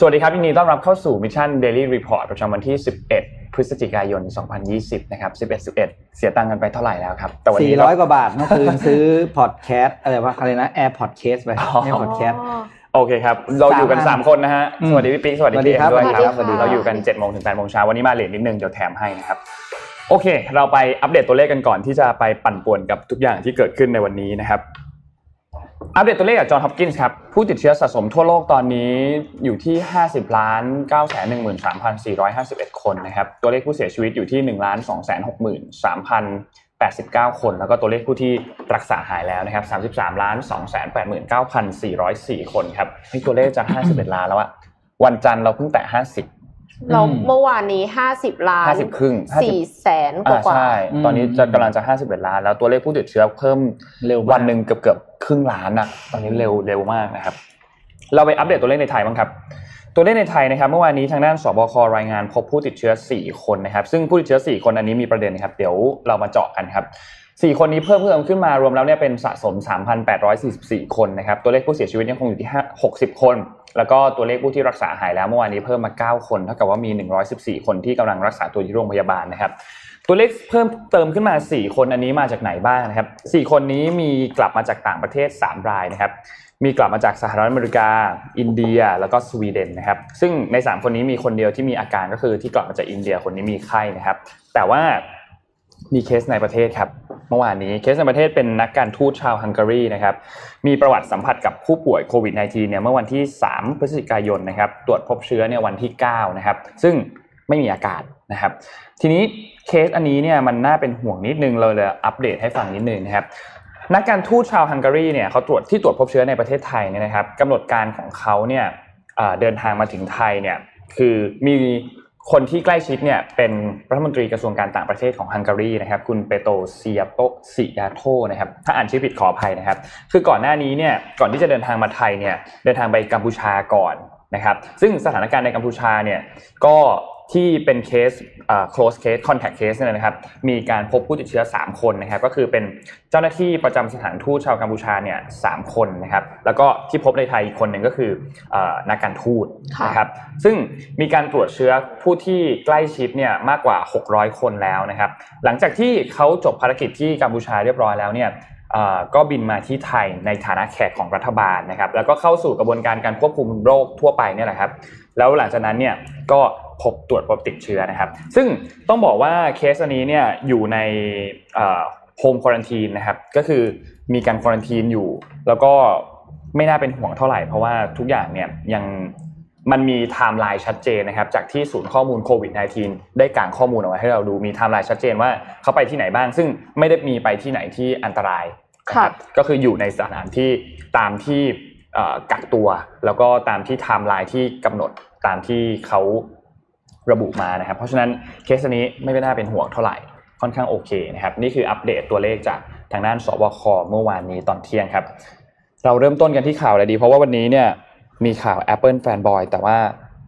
สวัสดีครับยินดีต้อนรับเข้าสู่ Mission Daily Report ประจำวันที่ 11 พฤศจิกายน 2020 นะครับ 11 11 เสียตังค์กันไปเท่าไหร่แล้วครับ แต่วันนี้400 กว่าบาทเมื่อคืนซื้อพอดแคสต์อะไรวะอะไรนะ Air Podcast ไป Air Podcast โอเคครับ เราอยู่กันสาม3คนนะฮะอืมสวัสดีพี่ปิ๊กสวัสดีสวัสดีพี่เอ็มครับด้วยสวัสดีครับสวัสดีครับเราอยู่กัน7โมงถึง8โมงเช้าวันนี้มาเลทนิดนึงเดี๋ยวแถมให้นะครับโอเค เราไปอัปเดตตัวเลขกันก่อนที่จะไปปั่นป่วนกับทุกอย่างที่เกิดขึ้นในวันนี้นะครับ อัปเดตตัวเลขจากจอห์นฮอปกินส์ครับผู้ติดเชื้อสะสมทั่วโลกตอนนี้อยู่ที่ 50ล้าน9 1 3 4 5 1 คนนะครับตัวเลขผู้เสียชีวิตอยู่ที่1ล้าน2 6 3 89 คน แล้วก็ตัวเลขผู้ที่รักษาหายแล้วนะครับ33ล้าน2 8 9 4 0 4 คนครับเฮ้ตัวเลขจะ51 ล้านแล้วอะวันจันทร์เราเพิ่งแตะ50 เราเมื่อวานนี้ห้าสิบล้าน50ครึ่ง50สี่แสนกอ่าว่าใช่ตอนนี้จะกำลังจะ51ล้าน แล้วตัวเลขผู้ติดเชื้อเพิ่มเร็วมากวันหนึ่งเกือบเกือบครึ่งล้านอะตอนนี้เร็วเร็วมากนะครับ เราไปอัปเดตตัวเลขในไทยบ้างครับตัวเลขในไทยนะครับเมื่อวานนี้ทางด้านสบครายงานพบผู้ติดเชื้อ 4 คนนะครับ ซึ่งผู้ติดเชื้อ 4 คนอันนี้มีประเด็นครับ เดี๋ยวเรามาเจาะกันครับ 4 คนนี้เพิ่มเพิ่มขึ้นมารวมแล้วเนี่ยเป็นสะสม 3,844 คนนะครับ ตัวเลขผู้เสียชีวิตยังคงอยู่ที่5 60 คน แล้วก็ตัวเลขผู้ที่รักษาหายแล้วเมื่อวานนี้เพิ่มมา 9 คนเท่ากับว่ามี 114 คนที่กำลังรักษาตัวอยู่ที่โรงพยาบาลนะครับ ตัวเลขเพิ่มเติมขึ้นมา 4 คนอันนี้มาจากไหนบ้างนะครับ 4 คนนี้มีกลับมาจากต่างประเทศ 3 รายนะครับ มีกลับมาจากสหรัฐอเมริกา อินเดีย แล้วก็สวีเดนนะครับ ซึ่งใน 3 คนนี้มีคนเดียวที่มีอาการก็คือที่กลับมาจากอินเดียคนนี้มีไข้นะครับ แต่ว่ามีเคสในประเทศครับ เมื่อวานนี้เคสในประเทศเป็นนักการทูตชาวฮังการีนะครับมีประวัติสัมผัสกับผู้ป่วยโควิด -19 เนี่ยเมื่อวันที่ 3 พฤศจิกายนนะครับตรวจพบเชื้อเนี่ยวันที่ 9 นะครับ ซึ่งไม่มีอาการนะครับ ทีนี้เคสอันนี้เนี่ยมันน่าเป็นห่วงนิดนึงเราเลยอัปเดตให้ฟังนิดนึงนะครับนักการทูตชาวฮังการีเนี่ยเขาตรวจที่ตรวจพบเชื้อในประเทศไทยเนี่ยนะครับกำหนดการของเขาเนี่ยเอ่อเดินทางมาถึงไทยเนี่ยคือมี คนที่ใกล้ชิดเนี่ยเป็นรัฐมนตรีกระทรวงการต่างประเทศของฮังการีนะครับ คุณเปโตเซียโตสิยาโตนะครับ ถ้าอ่านชื่อผิดขออภัยนะครับ คือก่อนหน้านี้เนี่ยก่อนที่จะเดินทางมาไทยเนี่ยเดินทางไปกัมพูชาก่อนนะครับ ซึ่งสถานการณ์ในกัมพูชาเนี่ยก็ ที่เป็นเคสเอ่อ close case contact case เนี่ยนะครับ มีการพบผู้ติดเชื้อ 3 คนนะครับ ก็คือเป็นเจ้าหน้าที่ประจำสถานทูตชาวกัมพูชาเนี่ยสามคนนะครับ แล้วก็ที่พบในไทยอีกคนหนึ่งก็คือเอ่อนักการทูตค่ะนะครับ ซึ่งมีการตรวจเชื้อผู้ที่ใกล้ชิดเนี่ยมากกว่า 600 คนแล้วนะครับ หลังจากที่เขาจบภารกิจที่กัมพูชาเรียบร้อยแล้วเนี่ยเอ่อก็บินมาที่ไทยในฐานะแขกของรัฐบาลนะครับ แล้วก็เข้าสู่กระบวนการการควบคุมโรคทั่วไปเนี่ยแหละครับ แล้วหลังจากนั้นเนี่ยก็พบตรวจพบติดเชื้อนะครับ ซึ่งต้องบอกว่าเคสอันนี้เนี่ยอยู่ในโฮมควอนตีนนะครับ ก็คือมีการควอนตีนอยู่ แล้วก็ไม่น่าเป็นห่วงเท่าไหร่ เพราะว่าทุกอย่างเนี่ยยังมันมีไทม์ไลน์ชัดเจนนะครับ จากที่ศูนย์ข้อมูลโควิด -19 ได้กางข้อมูลเอาไว้ให้เราดูมีไทม์ไลน์ชัดเจนว่าเขาไปที่ไหนบ้าง ซึ่งไม่ได้มีไปที่ไหนที่อันตรายนะครับก็คืออยู่ในสถานที่ตามที่เอ่อกักตัว แล้วก็ตามที่ไทม์ไลน์ที่กำหนด ตามที่เขาระบุมานะครับ เพราะฉะนั้นเคสนี้ไม่น่าเป็นห่วงเท่าไหร่ค่อนข้างโอเคนะครับ นี่คืออัปเดตตัวเลขจากทางด้านสบคเมื่อวานนี้ตอนเที่ยงครับ เราเริ่มต้นกันที่ข่าวอะไรดี เพราะว่าวันนี้เนี่ยมีข่าว Apple Fanboy แต่ว่า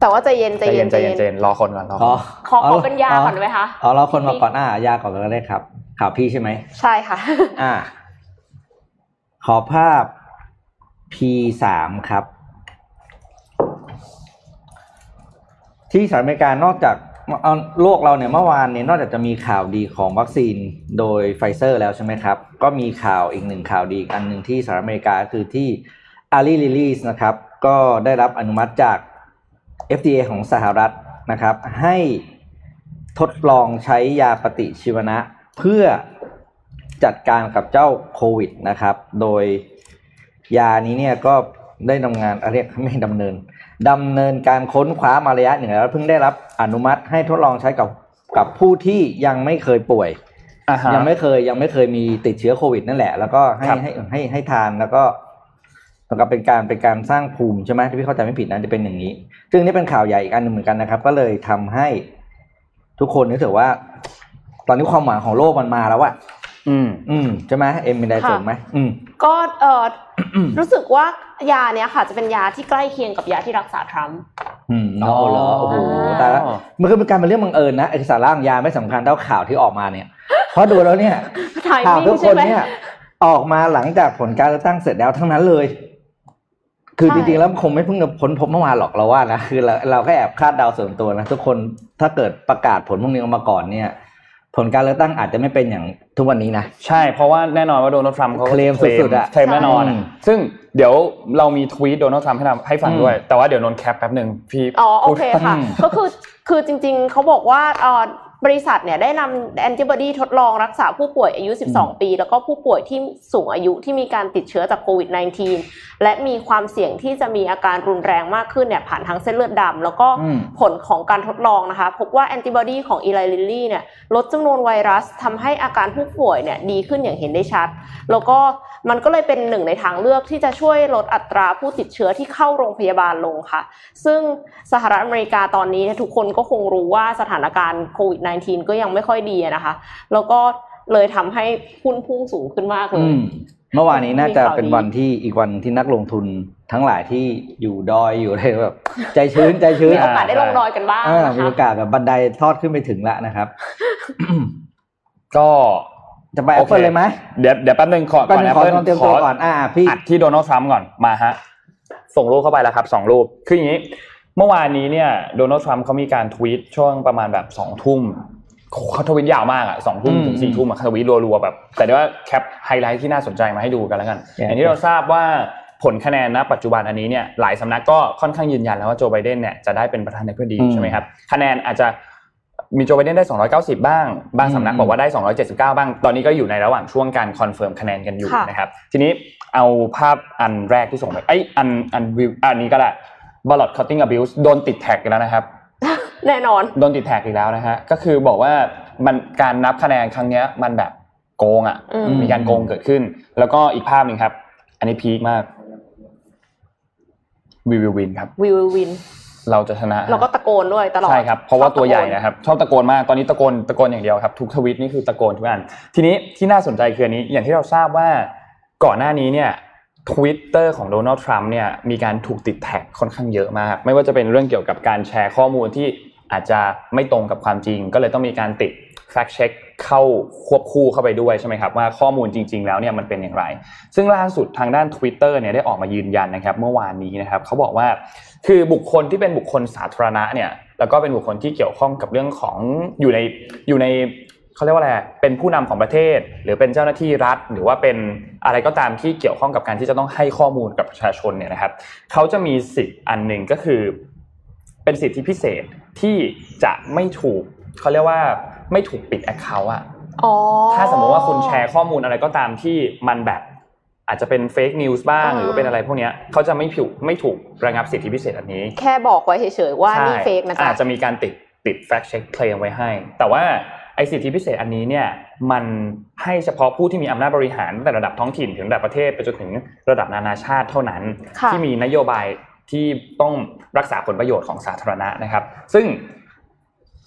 แต่ว่าใจเย็นใจใจเย็เย็นนใจเย็นใจเย็นรอคนก่อนรอคอ๋อนขอขอเป็นยาก่อนได้ไหมคะอ๋อเราคนมาก่อนอ่ายาก่อนก็ได้ครับ ข่าวพี่ใช่ไหมใช่ค่ะ อ่า ขอภาพ P สามครับ ที่สหรัฐอเมริกานอกจากโลกเราเนี่ยเมื่อวานเนี่ยนอกจากจะมีข่าวดีของวัคซีนโดยไฟเซอร์แล้วใช่ไหมครับ ก็มีข่าวอีกหนึ่งข่าวดีอันหนึ่งที่สหรัฐอเมริกาคือที่อีไลลิลลี่นะครับ ก็ได้รับอนุมัติจาก FDA ของสหรัฐนะครับ ให้ทดลองใช้ยาปฏิชีวนะ เพื่อจัดการกับเจ้าโควิดนะครับ โดยยานี้เนี่ยก็ได้ดำเนินเรียกไม่ดำเนิน ดำเนินการค้นคว้ามาระยะหนึ่งแล้วเพิ่งได้รับอนุมัติให้ทดลองใช้กับกับผู้ที่ยังไม่เคยป่วย อ่าฮะ ยังไม่เคยยังไม่เคยมีติดเชื้อโควิดนั่นแหละ แล้วก็ให้ครับ ให้ให้ให้ทานแล้วก็แล้วก็เป็นการเป็นการสร้างภูมิใช่ไหมที่พี่เข้าใจไม่ผิดนะจะเป็นอย่างนี้ ซึ่งนี่เป็นข่าวใหญ่อีกอันหนึ่งเหมือนกันนะครับ ก็เลยทำให้ทุกคนนึกถึงว่า ตอนนี้ความหวังของโลกมันมาแล้วอะอืม อืมใช่ไหมเอ็มมีอะไรเสริมไหมอืม ก็เออ รู้สึกว่า ยาเนี้ยค่ะจะเป็นยาที่ใกล้เคียงกับยาที่รักษาทรัมป์อืมเนาะเหรอโอ้โหอ่าแต่ละมันคือเป็นการเป็นเรื่องบังเอิญนะไอ้สาระของยาไม่สำคัญเท่าข่าวที่ออกมาเนี่ยเพราะดูแล้วเนี่ยไทข่าวมิ่งทุกคใช่นไหมเนี่ยออกมาหลังจากผลการเลือกตั้งเสร็จแล้วทั้งนั้นเลย คือใช่จริงๆแล้วคงไม่เพิ่งจะพ้นพบเมื่อวานหรอกเราว่านะคือเราเราก็แอบคาดเดาส่วนตัวนะทุกคนถ้าเกิดประกาศผลพวกนี้ออกมาก่อนเนี่ย ผลการเลือกตั้งอาจจะไม่เป็นอย่างทุกวันนี้นะ ใช่เพราะว่าแน่นอนว่าโดนัลด์ทรัมป์เขาก็เคลมสุดๆอะเคลมแน่นอนใช่ซึ่งเดี๋ยวเรามีทวีตโดนัลด์ทรัมป์ให้ทำให้ฟังอืมด้วย แต่ว่าเดี๋ยวนนท์แคปแป๊บหนึ่งพี่อ๋อโอพูดเคค่ะ ก็คือคือจริง ๆเขาบอกว่าเอ่อ บริษัทเนี่ยได้นำแอนติบอดีทดลองรักษาผู้ป่วยอายุ 12 ปี แล้วก็ผู้ป่วยที่สูงอายุที่มีการติดเชื้อจากโควิด -19 และมีความเสี่ยงที่จะมีอาการรุนแรงมากขึ้นเนี่ยผ่านทางเส้นเลือดดำแล้วก็อืมผลของการทดลองนะคะ พบว่าแอนติบอดีของอีไลลิลลี่เนี่ยลดจำนวนไวรัสทำให้อาการผู้ป่วยเนี่ยดีขึ้นอย่างเห็นได้ชัด แล้วก็มันก็เลยเป็นหนึ่งในทางเลือกที่จะช่วยลดอัตราผู้ติดเชื้อที่เข้าโรงพยาบาลลงค่ะ ซึ่งสหรัฐอเมริกาตอนนี้เนี่ยทุกคนก็คงรู้ว่าสถานการณ์โควิด -19 ก็ยังไม่ค่อยดีอะนะคะ แล้วก็เลยทำให้หุ้นพุ่งสูงขึ้นมากเลอืยมเมื่อวานนี้น่าจะมีข่าวดีเป็นวันที่อีกวันที่นักลงทุนทั้งหลายที่อยู่ดอยอยู่อะไรแบบใจชื้นใจชื้นมีโอกาสได้ลงดอยกันบ้างอ่านะมีคะโอกาสแบบบันไดทอดขึ้นไปถึงแล้วนะครับ ก็จะไปแอปเปิลเลยไหมเดี๋ยวเดี๋ยวแป๊บหนึงขอแป๊บก่อนนึงแอปขอเปิลลองเตรียมตัวก่อนอ่าพี่อัดที่โดนัลด์ทรัมป์ก่อนมาฮะ ส่งรูปเข้าไปแล้วครับสองรูปคืออย่างนี้ เมื่อวานนี้เนี่ยโดนัลด์ทรัมป์เขามีการทวีตช่วงประมาณแบบสองทุ่มเขาทวีตยาวมากอะสองทุ่มอืมถึงสี่ทุ่มอะเขาทวีตรัวๆแบบ แต่เดี๋ยวว่าแคปไฮไลท์ที่น่าสนใจมาให้ดูกันแล้วกัน Yeah. อย่างที่เราทราบว่าผลคะแนนณปัจจุบันอันนี้เนี่ยหลายสำนักก็ค่อนข้างยืนยันแล้วว่าโจไบเดนเนี่ยจะได้เป็นประธานาธิบดีอืมใช่ไหมครับคะแนนอาจจะมีโจไบเดนได้ 290 บ้าง บางสำนักอืมบอกว่าได้ 279 บ้าง ตอนนี้ก็อยู่ในระหว่างช่วงการคอนเฟิร์มคะแนนกันอยู่ค่ะนะครับ ทีนี้เอาภาพอันแรกที่ส่งไปไอยอันอันวิวอันนี้ก็ได้ ballot counting abuse โดนติดแท็กอีกแล้วนะครับ แน่นอน โดนติดแท็กอีกแล้วนะฮะ ก็คือบอกว่ามันการนับคะแนนครั้งเนี้ย มันแบบโกงอะอืมมีการโกงเกิดขึ้น แล้วก็อีกภาพหนึ่งครับ อันนี้พีคมาก we will win ครับ we will win เราจะชนะ เราก็ตะโกนด้วยตลอด ใช่ครับ เพราะว่าตัวใหญ่ชอบตะโกนะครับ ชอบตะโกนมาก ตอนนี้ตะโกนตะโกนอย่างเดียวครับ ทุกทวิตนี่คือตะโกนทุกอัน ทีนี้ที่น่าสนใจคืออันนี้ อย่างที่เราทราบว่าก่อนหน้านี้เนี่ย ทวิตเตอร์ของโดนัลด์ทรัมป์เนี่ยมีการถูกติดแท็กค่อนข้างเยอะมาก ไม่ว่าจะเป็นเรื่องเกี่ยวกับการแชร์ข้อมูลที่อาจจะไม่ตรงกับความจริง ก็เลยต้องมีการติด fact check เข้าควบคู่เข้าไปด้วยใช่ไหมครับว่าข้อมูลจริง ๆ แล้วเนี่ยมันเป็นอย่างไร ซึ่งล่าสุดทางด้าน Twitter เนี่ยได้ออกมายืนยันนะครับเมื่อวานนี้นะครับเขาบอกว่าคือบุคคลที่เป็นบุคคลสาธารณะเนี่ยแล้วก็เป็นบุคคลที่เกี่ยวข้องกับเรื่องของอยู่ในอยู่ในเขาเรียกว่าอะไรเป็นผู้นำของประเทศ หรือเป็นเจ้าหน้าที่รัฐ หรือว่าเป็น อะไรก็ตามที่เกี่ยวข้องกับการที่จะต้องให้ข้อมูลกับประชาชนเนี่ยนะครับเขาจะมีสิทธิ์อันหนึ่งก็คือ เป็นสิทธิพิเศษที่จะไม่ถูกเขาเรียกว่าไม่ถูกปิด Account อะอ๋อถ้าสมมติว่าคุณแชร์ข้อมูลอะไรก็ตามที่มันแบบอาจจะเป็น fake news บ้างอ่าหรือว่าเป็นอะไรพวกเนี้ยเขาจะไม่ผิดไม่ถูกระงับสิทธิพิเศษอันนี้ แค่บอกไว้เฉยๆว่านี่ใช่ fake นะจ๊ะอาจจะมีการติดติด fact check claim ไว้ให้ แต่ว่า ไอสิทธิพิเศษอันนี้เนี่ยมันให้เฉพาะผู้ที่มีอำนาจบริหารตั้งแต่ระดับท้องถิ่นถึงระดับประเทศไปจนถึงระดับนานาชาติเท่านั้นค่ะที่มีนโยบายที่ต้องรักษาผลประโยชน์ของสาธารณะนะครับ ซึ่ง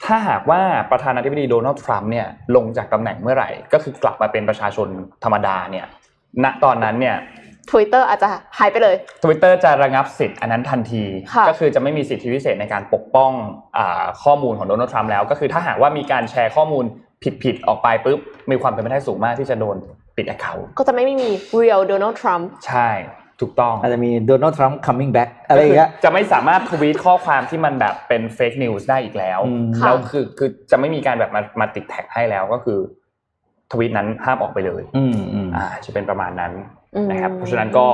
ถ้าหากว่าประธานาธิบดีโดนัลด์ทรัมป์เนี่ยลงจากตำแหน่งเมื่อไหร่ ก็คือกลับมาเป็นประชาชนธรรมดาเนี่ยณตอนนั้นเนี่ย Twitter อาจจะหายไปเลย Twitter จะระงับสิทธิ์อันนั้นทันทีค่ะก็คือจะไม่มีสิทธิพิเศษในการปกป้องอาข้อมูลของโดนัลด์ทรัมป์แล้ว ก็คือถ้าหากว่ามีการแชร์ข้อมูลผิดๆออกไปปุ๊บมีความเป็นไปได้สูงมากที่จะโดนปิด account ก็จะไม่มี real Donald Trump ใช่ถูกต้องอาจจะมีโดนัลด์ทรัมป์ coming back อะไรอย่างเงี้ยก็คือจะไม่สามารถทวีตข้อความที่มันแบบเป็น fake news ได้อีกแล้วอืมแล้วคือคือจะไม่มีการแบบมามาติดแท็กให้แล้วก็คือทวีตนั้นห้ามออกไปเลยอืมอืมอ่าจะเป็นประมาณนั้นอืม นะครับเพราะฉะนั้นก็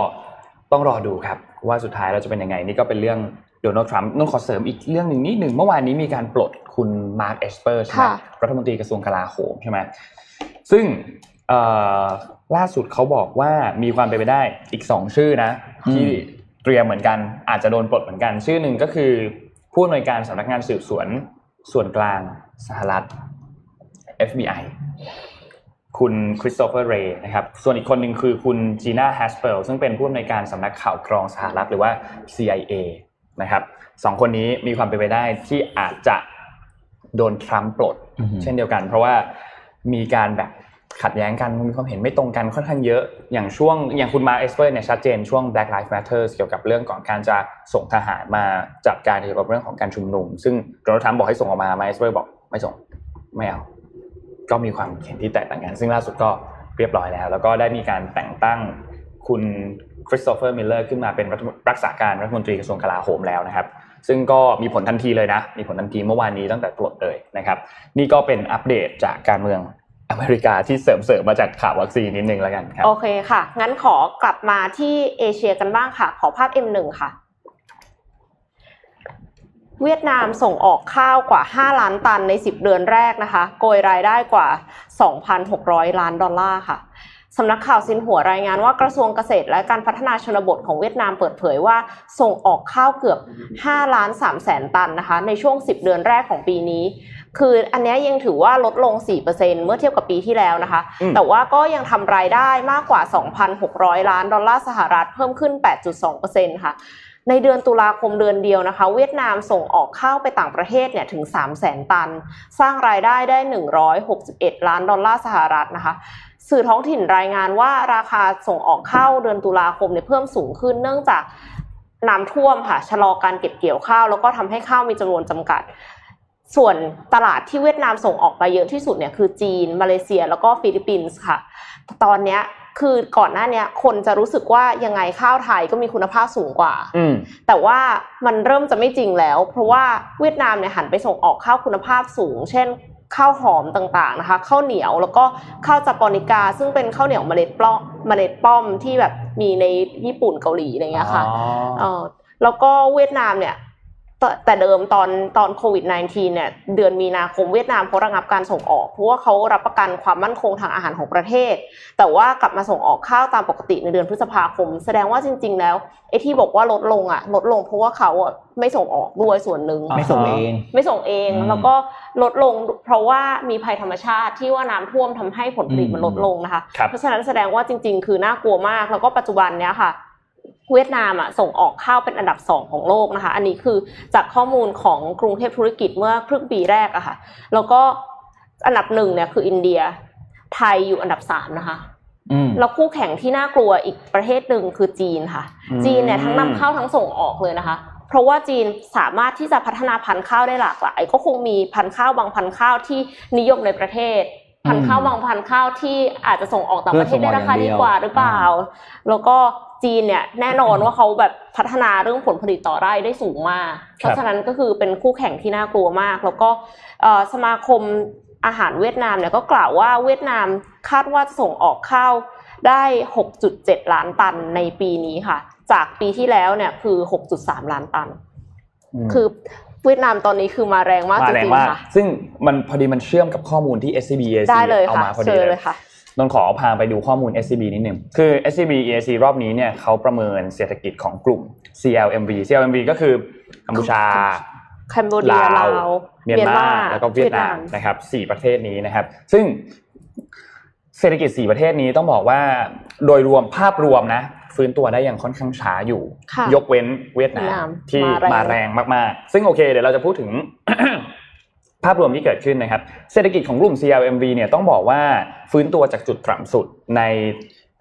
ต้องรอดูครับว่าสุดท้ายเราจะเป็นยังไงนี่ก็เป็นเรื่องโดนัลด์ทรัมป์นุ่นขอเสริมอีกเรื่องหนึ่งนิดหนึ่งเมื่อวานนี้มีการปลดคุณมาร์คเอสเปอร์ใช่ไหมค่ะรัฐมนตรีกระทรวงกลาโหมใช่ไหมซึ่งเอ่อล่าสุดเขาบอกว่ามีความเป็นไปได้อีกสองชื่อนะ ที่เตรียมเหมือนกันอาจจะโดนปลดเหมือนกัน ชื่อหนึ่งก็คือผู้อำนวยการสำนักงานสืบสวนส่วนกลางสหรัฐ FBI คุณคริสโตเฟอร์เรย์นะครับ ส่วนอีกคนหนึ่งคือคุณจีน่าแฮสเปลซึ่งเป็นผู้อำนวยการสำนักข่าวกรองสหรัฐหรือว่า CIA นะครับสองคนนี้มีความเป็นไปได้ที่อาจจะโดนทรัมป์ปลดอือฮึเช่นเดียวกัน เพราะว่ามีการแบบขัดแย้งกันมีความเห็นไม่ตรงกันค่อนข้างเยอะอย่างช่วงอย่างคุณมาร์คเอสเปอร์เนี่ยชัดเจนช่วง Black Lives Matter เกี่ยวกับเรื่องของการจะส่งทหารมาจัดการเกี่ยวกับเรื่องของการชุมนุม ซึ่งโดนัลด์ทรัมป์บอกให้ส่งออกมามาร์คเอสเปอร์บอกไม่ส่งไม่เอา ก็มีความเห็นที่แตกต่างกัน ซึ่งล่าสุดก็เรียบร้อยแล้ว แล้วก็ได้มีการแต่งตั้งคุณคริสโตเฟอร์มิลเลอร์ขึ้นมาเป็นรักษาการรัฐมนตรีกระทรวงกลาโหมแล้วนะครับ ซึ่งก็มีผลทันทีเลยนะ มีผลทันทีเมื่อวานนี้ตั้งแต่ทวีตเลยนะครับ นี่ก็เป็นอัปเดตจากการเมืองอเมริกาที่เสริมเสริมมาจากข่าววัคซีนนิดนึงแล้วกันครับ โอเคค่ะ งั้นขอกลับมาที่เอเชียกันบ้างค่ะ ขอภาพ M1 ค่ะ เวียดนามส่งออกข้าวกว่า 5 ล้านตันใน 10 เดือนแรกนะคะ โกยรายได้กว่า 2,600 ล้านดอลลาร์ค่ะสำนักข่าวซินหัวรายงานว่ากระทรวงเกษตรและการพัฒนาชนบทของเวียดนามเปิดเผยว่า ส่งออกข้าวเกือบ 5 ล้าน3แสนตันนะคะ ในช่วง 10 เดือนแรกของปีนี้ คืออันเนี้ยยังถือว่าลดลง 4%เมื่อเทียบกับปีที่แล้วนะคะอืมแต่ว่าก็ยังทำรายได้มากกว่า 2,600 ล้านดอลลาร์สหรัฐเพิ่มขึ้น 8.2%ค่ะ ในเดือนตุลาคมเดือนเดียวนะคะ เวียดนามส่งออกข้าวไปต่างประเทศเนี่ยถึง 3 0 0แสนตัน สร้างรายได้ได้ 161 ล้านดอลลาร์สหรัฐนะคะสื่อท้องถิ่นรายงานว่าราคาส่งออกข้าวเดือนตุลาคมเนี่ยเพิ่มสูงขึ้นเนื่องจากน้ำท่วมค่ะชะลอการเก็บเกี่ยวข้าว แล้วก็ทำให้ข้าวมีจำนวนจำกัด ส่วนตลาดที่เวียดนามส่งออกไปเยอะที่สุดเนี่ยคือจีน มาเลเซีย แล้วก็ฟิลิปปินส์ค่ะ ตอนเนี้ย คือก่อนหน้าเนี้ยคนจะรู้สึกว่ายังไงข้าวไทยก็มีคุณภาพสูงกว่าอืมแต่ว่ามันเริ่มจะไม่จริงแล้ว เพราะว่าเวียดนามเนี่ยหันไปส่งออกข้าวคุณภาพสูง เช่นข้าวหอมต่างๆนะคะข้าวเหนียวแล้วก็ข้าวจาปอนิกา ซึ่งเป็นข้าวเหนียวเมล็ดปล้อมเมล็ดป้อมที่แบบมีในญี่ปุ่นเกาหลีอะไรเงี้ยค่ะอ๋อเออแล้วก็เวียดนามเนี่ย แต่แต่เดิมตอนตอนโควิด -19 เนี่ยเดือนมีนาคมเวียดนามเขาระงับการส่งออก เพราะว่าเขารับประกันความมั่นคงทางอาหารของประเทศ แต่ว่ากลับมาส่งออกข้าวตามปกติในเดือนพฤษภาคม แสดงว่าจริง ๆ แล้วไอ้ที่บอกว่าลดลงอะลดลงเพราะว่าเขาอะไม่ส่งออกด้วยส่วนหนึ่งไม่ส่งเองไม่ส่งเองอืมแล้วก็ลดลง เพราะว่ามีภัยธรรมชาติที่ว่าน้ำท่วมทำให้ผลผลิตมันลดลงนะคะครับเพราะฉะนั้นแสดงว่าจริง ๆ คือน่ากลัวมากแล้วก็ปัจจุบันเนี้ยค่ะ เวียดนามอะส่งออกข้าวเป็นอันดับสองของโลกนะคะ อันนี้คือจากข้อมูลของกรุงเทพธุรกิจเมื่อครึ่งปีแรกอะค่ะ แล้วก็อันดับหนึ่งเนี่ยคืออินเดีย ไทยอยู่อันดับสามนะคะอืมแล้วคู่แข่งที่น่ากลัวอีกประเทศหนึ่งคือจีนค่ะอืมจีนเนี่ยทั้งนำเข้าทั้งส่งออกเลยนะคะ เพราะว่าจีนสามารถที่จะพัฒนาพันธุ์ข้าวได้หลากหลาย ก็คงมีพันธุ์ข้าวบางพันธุ์ข้าวที่นิยมในประเทศ พันธุ์ข้าวบางพันธุ์ข้าวที่อาจจะส่งออกต่างประเทศได้ราคาดีกว่าหรือเปล่า แล้วก็จีนเนี่ยแน่นอนว่าเขาแบบพัฒนาเรื่องผลผลิตต่อไร่ได้สูงมาก เพราะฉะนั้นก็คือเป็นคู่แข่งที่น่ากลัวมาก แล้วก็เอ่อสมาคมอาหารเวียดนามเนี่ยก็กล่าวว่าเวียดนามคาดว่าจะส่งออกข้าวได้ 6.7 ล้านตันในปีนี้ค่ะ จากปีที่แล้วเนี่ยคือ 6.3 ล้านตันมคือ เวียดนามตอนนี้คือมาแรงมากมาจแรงริงมากๆค่ะ ซึ่งมันพอดีมันเชื่อมกับข้อมูลที่ SCB EAC ได้เลยเอาค่ะมาพอดีเชิญเลเลยยค่ะนนท์ขอพาไปดูข้อมูล SCB นิดนึงคือ SCB EAC รอบนี้เนี่ยเขาประเมินเศรษฐกิจของกลุ่ม CLMV CLMV ก็คือกัมพูชาแคนเบเดียลาวเมียนมาแล้วก็เวียดนามนะครับสี่ประเทศนี้นะครับ ซึ่งเศรษฐกิจสี่ประเทศนี้ต้องบอกว่าโดยรวมภาพรวมนะ ฟื้นตัวได้อย่างค่อนข้างช้าอยู่ค่ะยกเว้นเวียดนาเวียดนามมที่มามาแรแรงงมากๆ ซึ่งโอเคเดี๋ยวเราจะพูดถึงภาพรวมที่เกิดขึ้นนะครับ เศรษฐกิจของกลุ่ม CLMV เนี่ยต้องบอกว่าฟื้นตัวจากจุดต่ำสุดใน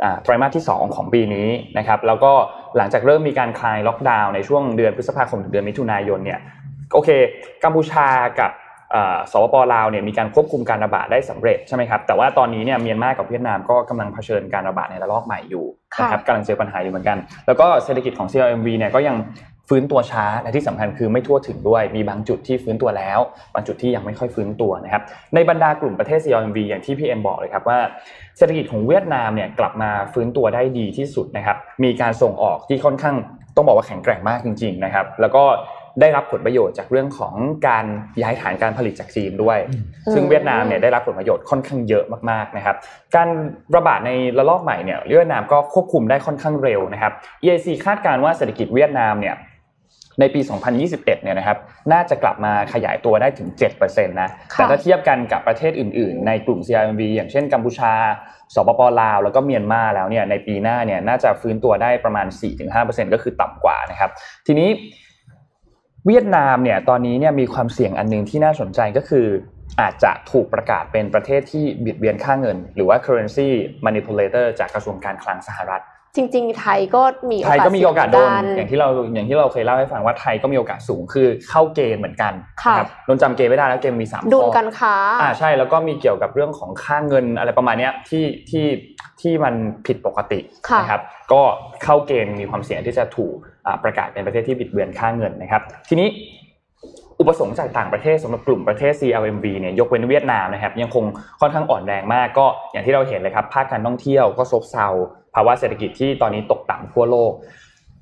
อ่าไตรมาสที่ 2 ของปีนี้นะครับแล้วก็หลังจากเริ่มมีการคลายล็อกดาวน์ในช่วงเดือนพฤษภาคมถึงเดือนมิถุนายนเนี่ยโอเค กัมพูชากับเอ่อ สปปลาวเนี่ยมีการควบคุมการระบาดได้สำเร็จใช่ไหมครับแต่ว่าตอนนี้เนี่ยเมียนมากับเวียดนามก็กำลังเผชิญการระบาดในระลอกใหม่อยู่ค่ะนะครับกำลังเจอปัญหาอยู่เหมือนกัน แล้วก็เศรษฐกิจของ CLMV เนี่ยก็ยังฟื้นตัวช้าและที่สำคัญคือไม่ทั่วถึงด้วย มีบางจุดที่ฟื้นตัวแล้ว บางจุดที่ยังไม่ค่อยฟื้นตัวนะครับในบรรดากลุ่มประเทศ CLMV อย่างที่พี่เอ็มบอกเลยครับว่าเศรษฐกิจของเวียดนามเนี่ยกลับมาฟื้นตัวได้ดีที่สุดนะครับมีการส่งออกที่ค่อนข้างต้องบอกว่าแข็งแกร่งมากจริงๆนะครับแล้วก็ ได้รับผลประโยชน์จากเรื่องของการย้ายฐานการผลิตจากจีนด้วย ซึ่งเวียดนามเนี่ยได้รับผลประโยชน์ค่อนข้างเยอะมากๆนะครับ การระบาดในระลอกใหม่เนี่ยเวียดนามก็ควบคุมได้ค่อนข้างเร็วนะครับ EIC คาดการณ์ว่าเศรษฐกิจเวียดนามเนี่ยในปี 2021 เนี่ยนะครับ น่าจะกลับมาขยายตัวได้ถึง 7%นะค่ะแต่ถ้าเทียบกันกับประเทศอื่น ๆ ในกลุ่ม CRMV อย่างเช่นกัมพูชา สปปลาว แล้วก็เมียนมาแล้วเนี่ย ในปีหน้าเนี่ย น่าจะฟื้นตัวได้ประมาณ 4-5%ก็คือต่ำกว่านะครับ ทีนี้ เวียดนามเนี่ยตอนนี้เนี่ยมีความเสี่ยงอันหนึงที่น่าสนใจก็คือ อาจจะถูกประกาศเป็นประเทศที่บิดเบียนค่าเงิน หรือว่า currency manipulator จากกระทรวงการคลังสหรัฐ จริง ๆ ไทยก็มีไทยก็มีโอกาสโดนเสี่อย่างที่เราอย่างที่เราเคยเล่าให้ฟังว่าไทยก็มีโอกาสสูงคือเข้าเกณฑ์เหมือนกันค่ะนะครับนนจำเกณฑ์ไม่ได้แล้วเกณฑ์มีสามดุลข้อการค้าอ่าใช่แล้วก็มีเกี่ยวกับเรื่องของค่าเงินอะไรประมาณเนี้ยที่ที่ที่มันผิดปกติค่ะนะครับก็เข้าเกณฑ์มีความเสี่ยงที่จะถูกอ่า ประกาศเป็นประเทศที่บิดเบือนค่าเงินนะครับ ทีนี้อุปสงค์จากต่างประเทศสำหรับกลุ่มประเทศ CLMV เนี่ยยกเว้นเวียดนามนะครับยังคงค่อนข้างอ่อนแรงมากก็อย่างที่เราเห็นเลยครับภาคการท่องเที่ยวก็ซบเซาภาวะเศรษฐกิจที่ตอนนี้ตกต่ำทั่วโลก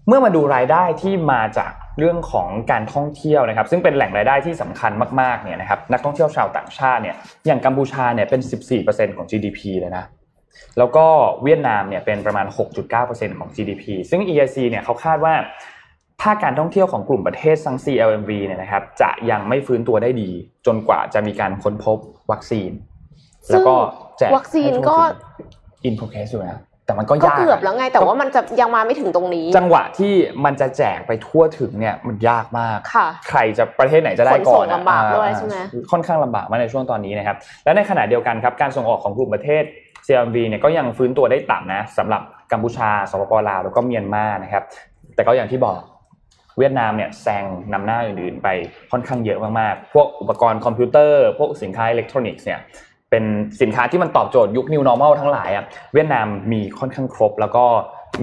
เมื่อมาดูรายได้ที่มาจากเรื่องของการท่องเที่ยวนะครับ ซึ่งเป็นแหล่งรายได้ที่สำคัญมากๆเนี่ยนะครับนักท่องเที่ยวชาวต่างชาติเนี่ยอย่างกัมพูชาเนี่ยเป็น 14%ของ GDP เลยนะ แล้วก็เวียดนามเนี่ยเป็นประมาณ 6.9%ของ GDP ซึ่ง EIC เนี่ยเขาคาดว่าภาคการท่องเที่ยวของกลุ่มประเทศซัง CLMV เนี่ยนะครับจะยังไม่ฟื้นตัวได้ดี จนกว่าจะมีการค้นพบวัคซีน แล้วก็แจกวัคซีนก็อินโ o ร e s s อยู่นะแต่มันก็ก็ยากเกือบแล้วไง แต่ว่ามันจะยังมาไม่ถึงตรงนี้ จังหวะที่มันจะแจกไปทั่วถึงเนี่ยมันยากมากค่ะใครจะประเทศไหนจะได้ก่อนขนส่งลำบากอ่ด้วยใช่ไหมค่อนข้างลำบากมากในช่วงตอนนี้นะครับและในขณะเดียวกันครับการส่งออกของกลุ่มประเทศ CLMV เนี่ยก็ยังฟื้นตัวได้ต่ำนะสำหรับกัมพูชาสปปลาวแล้วก็เมียนมานะครับ แต่ก็อย่างที่บอกเวียดนามเนี่ยแซงนำหน้าอื่นๆ ไปค่อนข้างเยอะมากๆ พวกอุปกรณ์คอมพิวเตอร์ พวกสินค้าอิเล็กทรอนิกส์เนี่ยเป็นสินค้าที่มันตอบโจทย์ยุค New Normal ทั้งหลายอะเวียดนามมีค่อนข้างครบ แล้วก็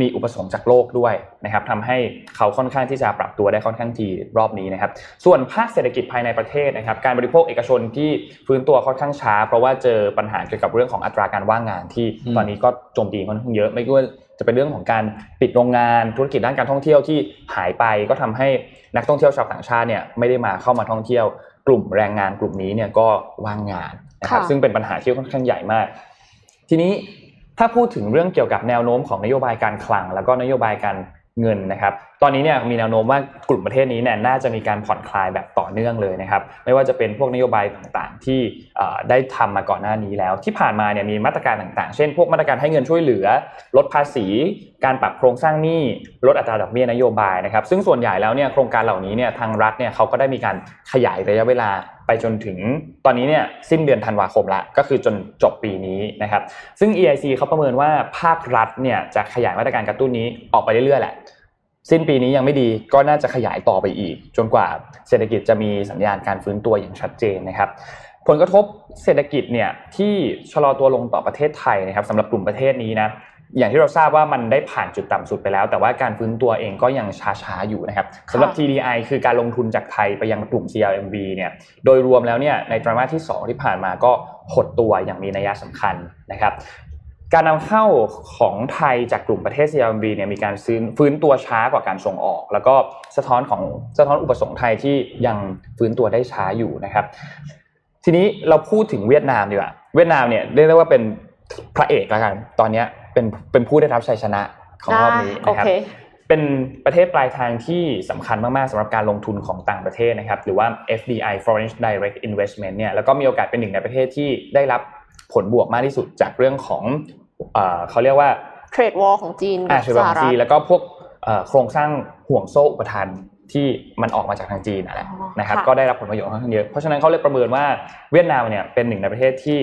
มีอุปสงค์จากโลกด้วยนะครับทำให้เขาค่อนข้างที่จะปรับตัวได้ค่อนข้างดีรอบนี้นะครับ ส่วนภาคเศรษฐกิจภายในประเทศนะครับ การบริโภคเอกชนที่ฟื้นตัวค่อนข้างช้า เพราะว่าเจอปัญหาเกี่ยวกับเรื่องของอัตราการว่างงานที่อืมตอนนี้ก็โจมตีค่อนข้างเยอะไม่ว่าจะเป็นเรื่องของการปิดโรงงานธุรกิจด้านการท่องเที่ยวที่หายไปก็ทำให้นักท่องเที่ยวชาวต่างชาติเนี่ยไม่ได้มาเข้ามาท่องเที่ยวกลุ่มแรงงานกลุ่มนี้เนี่ยก็ว่างงานนะครับค่ะซึ่งเป็นปัญหาที่ค่อนข้างใหญ่มาก ทีนี้ ถ้าพูดถึงเรื่องเกี่ยวกับแนวโน้มของนโยบายการคลัง แล้วก็นโยบายการเงินนะครับ ตอนนี้เนี่ยมีแนวโน้มว่ากลุ่มประเทศนี้เนี่ยน่าจะมีการผ่อนคลายแบบต่อเนื่องเลยนะครับไม่ว่าจะเป็นพวกนโยบายต่างๆ ที่ได้ทำมาก่อนหน้านี้แล้ว ที่ผ่านมาเนี่ยมีมาตรการต่างๆ เช่น พวกมาตรการให้เงินช่วยเหลือ ลดภาษี การปรับโครงสร้างหนี้ลดอัตราดอกเบี้ยนโยบายนะครับซึ่งส่วนใหญ่แล้วเนี่ยโครงการเหล่านี้เนี่ยทางรัฐเนี่ยเขาก็ได้มีการขยายระยะเวลาไปจนถึงตอนนี้เนี่ยสิ้นเดือนธันวาคมละก็คือจนจบปีนี้นะครับซึ่ง EIC เขาประเมินว่าภาครัฐเนี่ยจะขยายมาตรการกระตุ้นนี้ออกไปเรื่อยๆแหละ สิ้นปีนี้ยังไม่ดีก็น่าจะขยายต่อไปอีก จนกว่าเศรษฐกิจจะมีสัญญาณการฟื้นตัวอย่างชัดเจนนะครับ ผลกระทบเศรษฐกิจเนี่ยที่ชะลอตัวลงต่อประเทศไทยนะครับสำหรับกลุ่มประเทศนี้นะอย่างที่เราทราบว่ามันได้ผ่านจุดต่ำสุดไปแล้ว แต่ว่าการฟื้นตัวเองก็ยังช้าๆอยู่นะครับสำหรับ TDI คือการลงทุนจากไทยไปยังกลุ่ม CLMV เนี่ยโดยรวมแล้วเนี่ยในไตรมาสที่ 2 ที่ผ่านมาก็หดตัวอย่างมีนัยสำคัญนะครับ การนำเข้าของไทยจากกลุ่มประเทศ CLMV เนี่ยมีการซื้อฟื้นตัวช้ากว่าการส่งออก แล้วก็สะท้อนของสะท้อนอุปสงค์ไทยที่ยังฟื้นตัวได้ช้าอยู่นะครับ ทีนี้เราพูดถึงเวียดนามดีกว่าเวียดนามเนี่ยเรียกได้ว่าเป็นพระเอกแล้วกันตอนเนี้ยเป็นเป็นผู้ได้รับชัยชนะของรอบนี้โอนะครับเคเป็นประเทศปลายทางที่สำคัญมาก ๆสำหรับการลงทุนของต่างประเทศนะครับ หรือว่า FDI Foreign Direct Investment เนี่ยแล้วก็มีโอกาสเป็นหนึ่งในประเทศที่ได้รับผลบวกมากที่สุดจากเรื่องของ เอ่อเขาเรียกว่าเทรดวอลของจีนอากับชีสวหของรัจีฐนแล้วก็พวกเอ่อโครงสร้างห่วงโซ่อุปทานที่มันออกมาจากทางจีนนั่นแหละอ๋อนะครับค่ะก็ได้รับผลประโยชน์ค่อนข้างเยอะเพราะฉะนั้นเขาเลยประเมินว่าเวียดนามเนี่ยเป็นหนึ่งในประเทศที่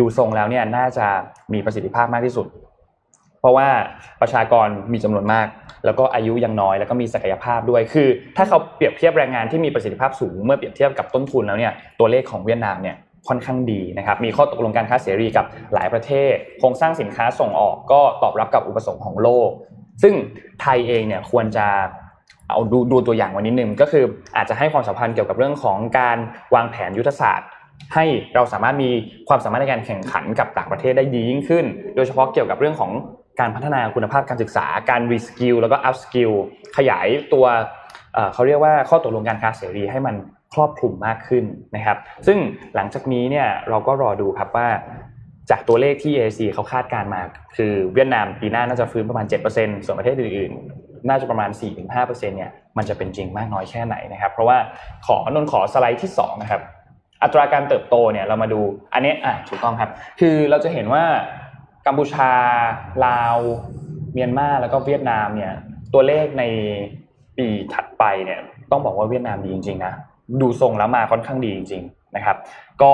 ดูทรงแล้วเนี่ยน่าจะมีประสิทธิภาพมากที่สุด เพราะว่าประชากรมีจำนวนมาก แล้วก็อายุยังน้อยแล้วก็มีศักยภาพด้วย คือ ถ้าเขาเปรียบเทียบแรงงานที่มีประสิทธิภาพสูง เมื่อเปรียบเทียบกับต้นทุนแล้วเนี่ยตัวเลขของเวียดนามเนี่ย ค่อนข้างดีนะครับ มีข้อตกลงการค้าเสรีกับหลายประเทศ โครงสร้างสินค้าส่งออกก็ตอบรับกับอุปสงค์ของโลก ซึ่งไทยเองเนี่ยควรจะเอาดูดูตัวอย่างวันนิดนึงก็คืออาจจะให้ความสัมพันธ์เกี่ยวกับเรื่องของการวางแผนยุทธศาสตร์ ให้เราสามารถมีความสามารถในการแข่งขันกับต่างประเทศได้ดียิ่งขึ้น โดยเฉพาะเกี่ยวกับเรื่องของการพัฒนาคุณภาพการศึกษา การ reskill แล้วก็ upskill ขยายตัวเอ่อเขาเรียกว่าข้อตกลงการค้าเสรีให้มัน ครอบคลุมมากขึ้นนะครับ ซึ่งหลังจากนี้เนี่ยเราก็รอดูครับว่าจากตัวเลขที่ AAC เขาคาดการ์มา คือเวียดนามปีหน้าน่าจะฟื้นประมาณ 7%ส่วนประเทศอื่นๆ น่าจะประมาณ 4-5%เนี่ยมันจะเป็นจริงมากน้อยแค่ไหนนะครับ เพราะว่าขอนนขอสไลด์ที่2นะครับอัตราการเติบโตเนี่ยเรามาดูอันนี้อะถูกต้องครับ คือเราจะเห็นว่ากัมพูชา ลาว เมียนมาแล้วก็เวียดนามเนี่ยตัวเลขในปีถัดไปเนี่ยต้องบอกว่าเวียดนามดีจริงๆนะ ดูทรงแล้วมาค่อนข้างดีจริงๆนะครับ ก็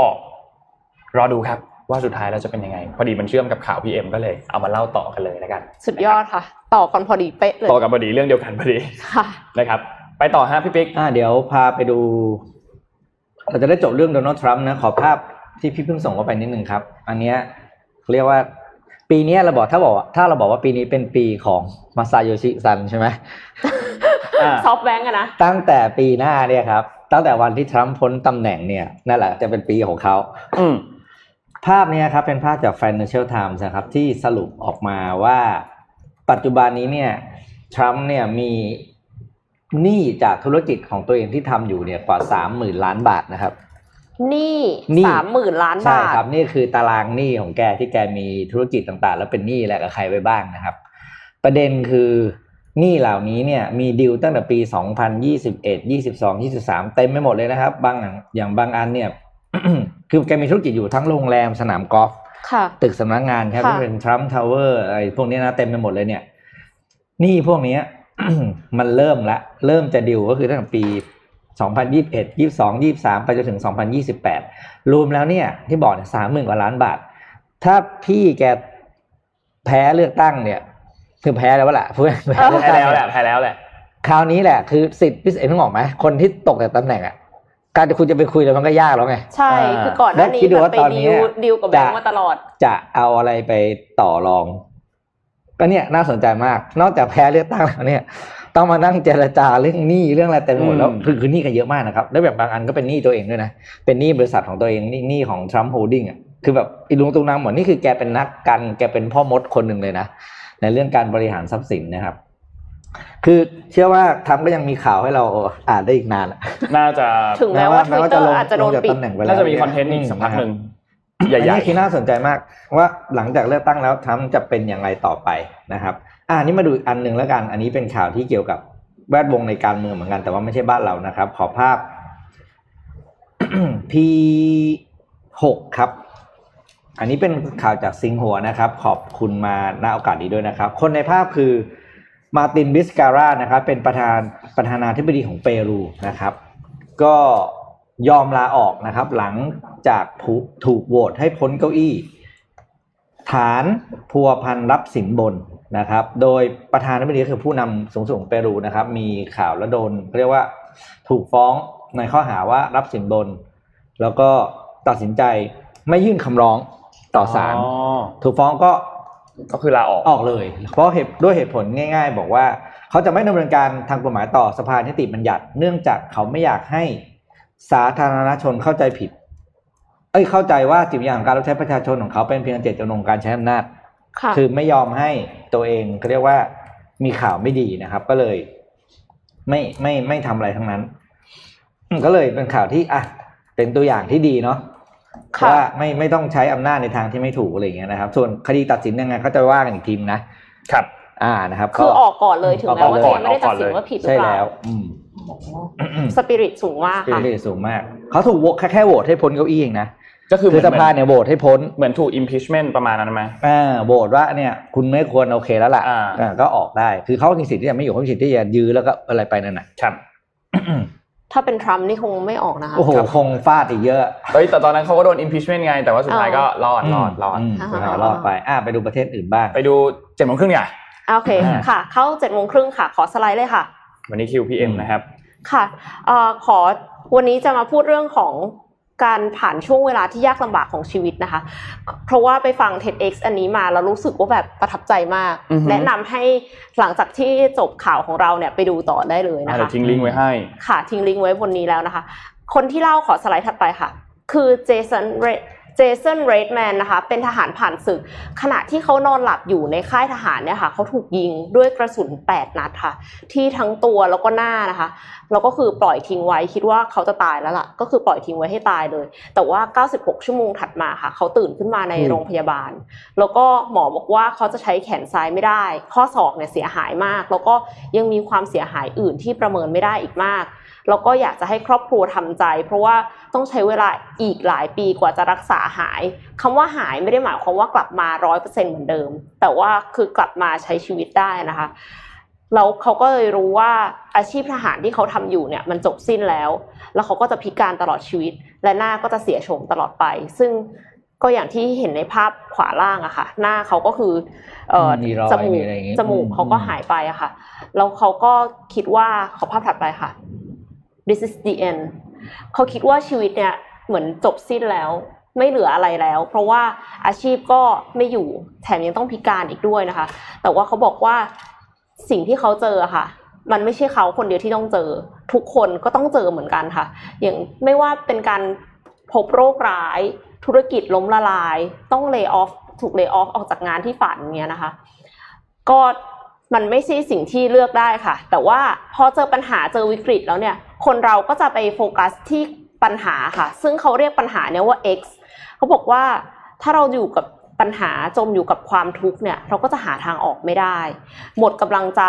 รอดูครับว่าสุดท้ายเราจะเป็นยังไง พอดีมันเชื่อมกับข่าวพีเอ็มก็เลยเอามาเล่าต่อกันเลยแล้วกัน สุดยอดค่ะ ต่อกันพอดีเป๊ะเลยต่อกันพอดีเรื่องเดียวกันพอดีค่ะนะครับ ไปต่อฮะพี่ปิ๊กอ่าเดี๋ยวพาไปดูเราจะได้จบเรื่องโดนัลด์ทรัมป์นะขอภาพที่พี่เพิ่งส่งเข้าไปนิดนึงครับ อันเนี้ยเรียกว่าปีเนี้ยเราบอกถ้าบอกว่าถ้าเราบอกว่าปีนี้เป็นปีของมาซาโยชิซันใช่ไหมอ่า ซอฟต์แบงก์อะนะตั้งแต่ปีหน้าเนี่ยครับ ตั้งแต่วันที่ทรัมป์พ้นตำแหน่งเนี่ยนั่นแหละจะเป็นปีของเขาอืมภาพเนี้ครับเป็นภาพจาก Financial Times นะครับที่สรุปออกมาว่าปัจจุบันนี้เนี่ยทรัมป์เนี่ยมีหนี้จากธุรกิจของตัวเองที่ทำอยู่เนี่ยกว่าสามหมื่นล้านบาทนะครับหนี่หนี้สามหมื่นล้านใช่บาทครับนี่คือตารางหนี้ของแกที่แกมีธุรกิจต่างๆ แล้วเป็นหนี้อะไรกับใครไปบ้างนะครับ ประเด็นคือ หนี้เหล่านี้เนี่ยมีดิวตั้งแต่ปี 2021 22 23 เต็มไปหมดเลยนะครับบางอย่างอย่างบางอันเนี่ย คือแกมีธุรกิจอยู่ทั้งโรงแรมสนามกอล์ฟค่ะตึกสำนักงานครับค่ะที่เป็นทรัมป์ทาวเวอร์อะไรพวกนี้นะเต็มไปหมดเลยเนี่ยหนี่พวกเนี้ยมันเริ่มละ เริ่มจะดิวก็คือตั้งแต่ปี 2021 22 23 ไปจนถึง 2028 รวมแล้วเนี่ย ที่บอกเนี่ยสามหมื่นกว่าล้านบาท ถ้าพี่แกแพ้เลือกตั้งเนี่ย คือแพ้แล้วแหละเพื่อนแพ้เลือกแพ้ตั้งแล้วแหเนี่ละยแพ้แล้วแหละคราวนี้แหละคือสิทธิ์พิเศษนึกออกไหมคนที่ตกจากตำแหน่งอะการที่คุณจะไปคุยแล้วมันก็ยากแล้วไง ใช่อ่าคือก่อนหน้าและนี้คิดดูแบบว่าไปตอนนี้ดิวดิวกับแบงจะก์มาตลอด จะเอาอะไรไปต่อรอง ก็เนี่ยน่าสนใจมาก นอกจากแพ้เลือกตั้งแล้วเนี่ย ต้องมานั่งเจรจาเรื่องหนี้เรื่องอะไรเต็มไปหมดแล้วอืมคือคือหนี้กันเยอะมากนะครับแล้วแบบบางอันก็เป็นหนี้ตัวเองด้วยนะเป็นหนี้บริษัทของตัวเองหนี้หนี้ของทรัมป์โฮลดิ้งอะคือแบบอีลุงตุงนางหมดนี่คือแกเป็นนักการแกเป็นพ่อมดคนหนึ่งเลยนะ ในเรื่องการบริหารทรัพย์สินนะครับ คือเชื่อว่าทรัมป์ก็ยังมีข่าวให้เราอ่านได้อีกนานอะน่าจะถึงแม้ว่าแม้ว่า Twitter ลงอาจจะโดนลงจากปิดตำแหน่งไปแล้วน่าจะมี content อีกสักพักหนึ่งใหอันญ่นี้คือน่าสนใจมาก ว่าหลังจากเลือกตั้งแล้วทรัมป์จะเป็นอย่างไรต่อไปนะครับ อ่านี่มาดูอีกอันหนึ่งแล้วกัน อันนี้เป็นข่าวที่เกี่ยวกับแวดวงในการเมืองเหมือนกัน แต่ว่าไม่ใช่บ้านเรานะครับ ขอภาพ P หกครับ อันนี้เป็นข่าวจากซิงหัวนะครับ ขอบคุณมาณโอกาสนี้ด้วยนะครับ คนในภาพคือมาตินบิสการ่านะครับ เป็นประธานประธานาธิบดีของเปรูนะครับ ก็ยอมลาออกนะครับ หลังจากถูกโหวตให้พ้นเก้าอี้ ฐานพัวพันรับสินบนนะครับ โดยประธานาธิบดีก็คือผู้นำสูงสุดของเปรูนะครับ มีข่าวและโดนเรียกว่าถูกฟ้องในข้อหาว่ารับสินบน แล้วก็ตัดสินใจไม่ยื่นคำร้อง ต่อศาลอ๋อถูกฟ้องก็ก็คือลาออกออกเลย เพราะเหตุด้วยเหตุผลง่าย ๆ บอกว่าเขาจะไม่ดำเนินการทางกฎหมายต่อสภานิติบัญญัติ เนื่องจากเขาไม่อยากให้สาธารณชนเข้าใจผิด เอ้ยเข้าใจว่าจิตวิญญาณของการรับใช้ประชาชนของเขาเป็นเพียงเจตจำนงการใช้อำนาจค่ะคือไม่ยอมให้ตัวเองเขาเรียกว่ามีข่าวไม่ดีนะครับ ก็เลย ไม่ไม่ไม่ทำอะไรทั้งนั้นอืมก็เลยเป็นข่าวที่อะเป็นตัวอย่างที่ดีเนาะค่ะ ว่าไม่ไม่ต้องใช้อำนาจในทางที่ไม่ถูกอะไรอย่างเงี้ยนะครับ ส่วนคดีตัดสินยังไงเขาจะว่ากันอีกทีมนะครับอ่านะครับคือออกก่อนเลยถึงแม้ว่าออกก่อนเจไม่ได้ตัดสินออกก่อนเลยว่าผิดหรืใช่อเปล่าแล้วอืมสปิริตสูงมากเป็นค่ะเรื่องสูงมากเขาถูกโหวตแค่แค่โหวตให้พ้นเก้าอี้เองนะก็คือเหคืมืออนสภาเนี่ยโหวตให้พ้นเหมือนถูก impeachment ประมาณนั้นไหมอ่าโหวตว่าเนี่ยคุณไม่ควรโอเคแล้วล่ะอ่าอ่าก็ออกได้ คือเขามีสิทธิ์ที่จะไม่อยู่เขามีสิทธิ์ที่จะยื้อแล้วก็อะไรไปนั่นน่ะครับ ถ้าเป็นทรัมป์นี่คงไม่ออกนะคะ โอ้โห คงฟาดอีกเยอะเฮ้ยแต่ตอนนั้นเขาก็โดน impeachment ไง แต่ว่าสุดท้ายก็รอดรอดรอดมสุดท้ายรอดไปอ่าไปดูประเทศอื่นบ้าง ไปดูเจ็ดโมงครึ่งเนี่ยโอเคอ่าค่ะ เข้าเจ็ดโมงครึ่งค่ะ ขอสไลด์เลยค่ะ วันนี้คิวพีเอ็มอืมนะครับ ค่ะเอ่อขอวันนี้จะมาพูดเรื่องของ การผ่านช่วงเวลาที่ยากลำบากของชีวิตนะคะ เพราะว่าไปฟัง TEDx อันนี้มาแล้วรู้สึกว่าแบบประทับใจมากอือฮึแนะนำให้หลังจากที่จบข่าวของเราเนี่ยไปดูต่อได้เลยอะนะเดี๋ยคะวทิ้งลิงก์ไว้ให้ ค่ะทิ้งลิงก์ไว้บนนี้แล้วนะคะ คนที่เล่าขอสไลด์ถัดไปค่ะ คือเจสัน เจสันเรดแมนนะคะเป็นทหารผ่านศึก ขณะที่เขานอนหลับอยู่ในค่ายทหารเนี่ยค่ะเขาถูกยิงด้วยกระสุน 8 นัดค่ะ ที่ทั้งตัวแล้วก็หน้านะคะแล้วก็คือปล่อยทิ้งไว้คิดว่าเขาจะตายแล้วล่ะ ก็คือปล่อยทิ้งไว้ให้ตายเลย แต่ว่า 96 ชั่วโมงถัดมาค่ะ เขาตื่นขึ้นมาในโรงพยาบาล แล้วก็หมอบอกว่าเขาจะใช้แขนซ้ายไม่ได้ ข้อศอกเนี่ยเสียหายมาก แล้วก็ยังมีความเสียหายอื่นที่ประเมินไม่ได้อีกมาก แล้วก็อยากจะให้ครอบครัวทำใจ เพราะว่าต้องใช้เวลาอีกหลายปีกว่าจะรักษาหายคำว่าหายไม่ได้หมายความว่ากลับมาร้อยเปอร์เซ็นเหมือนเดิม แต่ว่าคือกลับมาใช้ชีวิตได้นะคะแล้วเขาก็เลยรู้ว่าอาชีพทหารที่เขาทำอยู่เนี่ยมันจบสิ้นแล้ว แล้วเขาก็จะพิการตลอดชีวิต และหน้าก็จะเสียโฉมตลอดไป ซึ่งก็อย่างที่เห็นในภาพขวาล่างอะค่ะ หน้าเขาก็คือเอ่อมีรอยจมูมีกอะไรอย่างงี้จมูกอืมเขาก็หายไปอะค่ะแล้วเขาก็คิดว่าขอภาพถัดไปค่ะ this is the end เขาคิดว่าชีวิตเนี่ยเหมือนจบสิ้นแล้ว ไม่เหลืออะไรแล้ว เพราะว่าอาชีพก็ไม่อยู่แถมยังต้องพิการอีกด้วยนะคะ แต่ว่าเขาบอกว่าสิ่งที่เขาเจอค่ะ มันไม่ใช่เขาคนเดียวที่ต้องเจอ ทุกคนก็ต้องเจอเหมือนกันค่ะ อย่างไม่ว่าเป็นการพบโรคร้าย ธุรกิจล้มละลาย ต้องเลิกออฟถูกเลิกออฟออกจากงานที่ฝันเงี้ยนะคะ ก็มันไม่ใช่สิ่งที่เลือกได้ค่ะ แต่ว่าพอเจอปัญหาเจอวิกฤตแล้วเนี่ย คนเราก็จะไปโฟกัสที่ปัญหาค่ะ ซึ่งเขาเรียกปัญหาเนี่ยว่า X เขาบอกว่าถ้าเราอยู่กับปัญหาจมอยู่กับความทุกข์เนี่ยเราก็จะหาทางออกไม่ได้ หมดกำลังใจ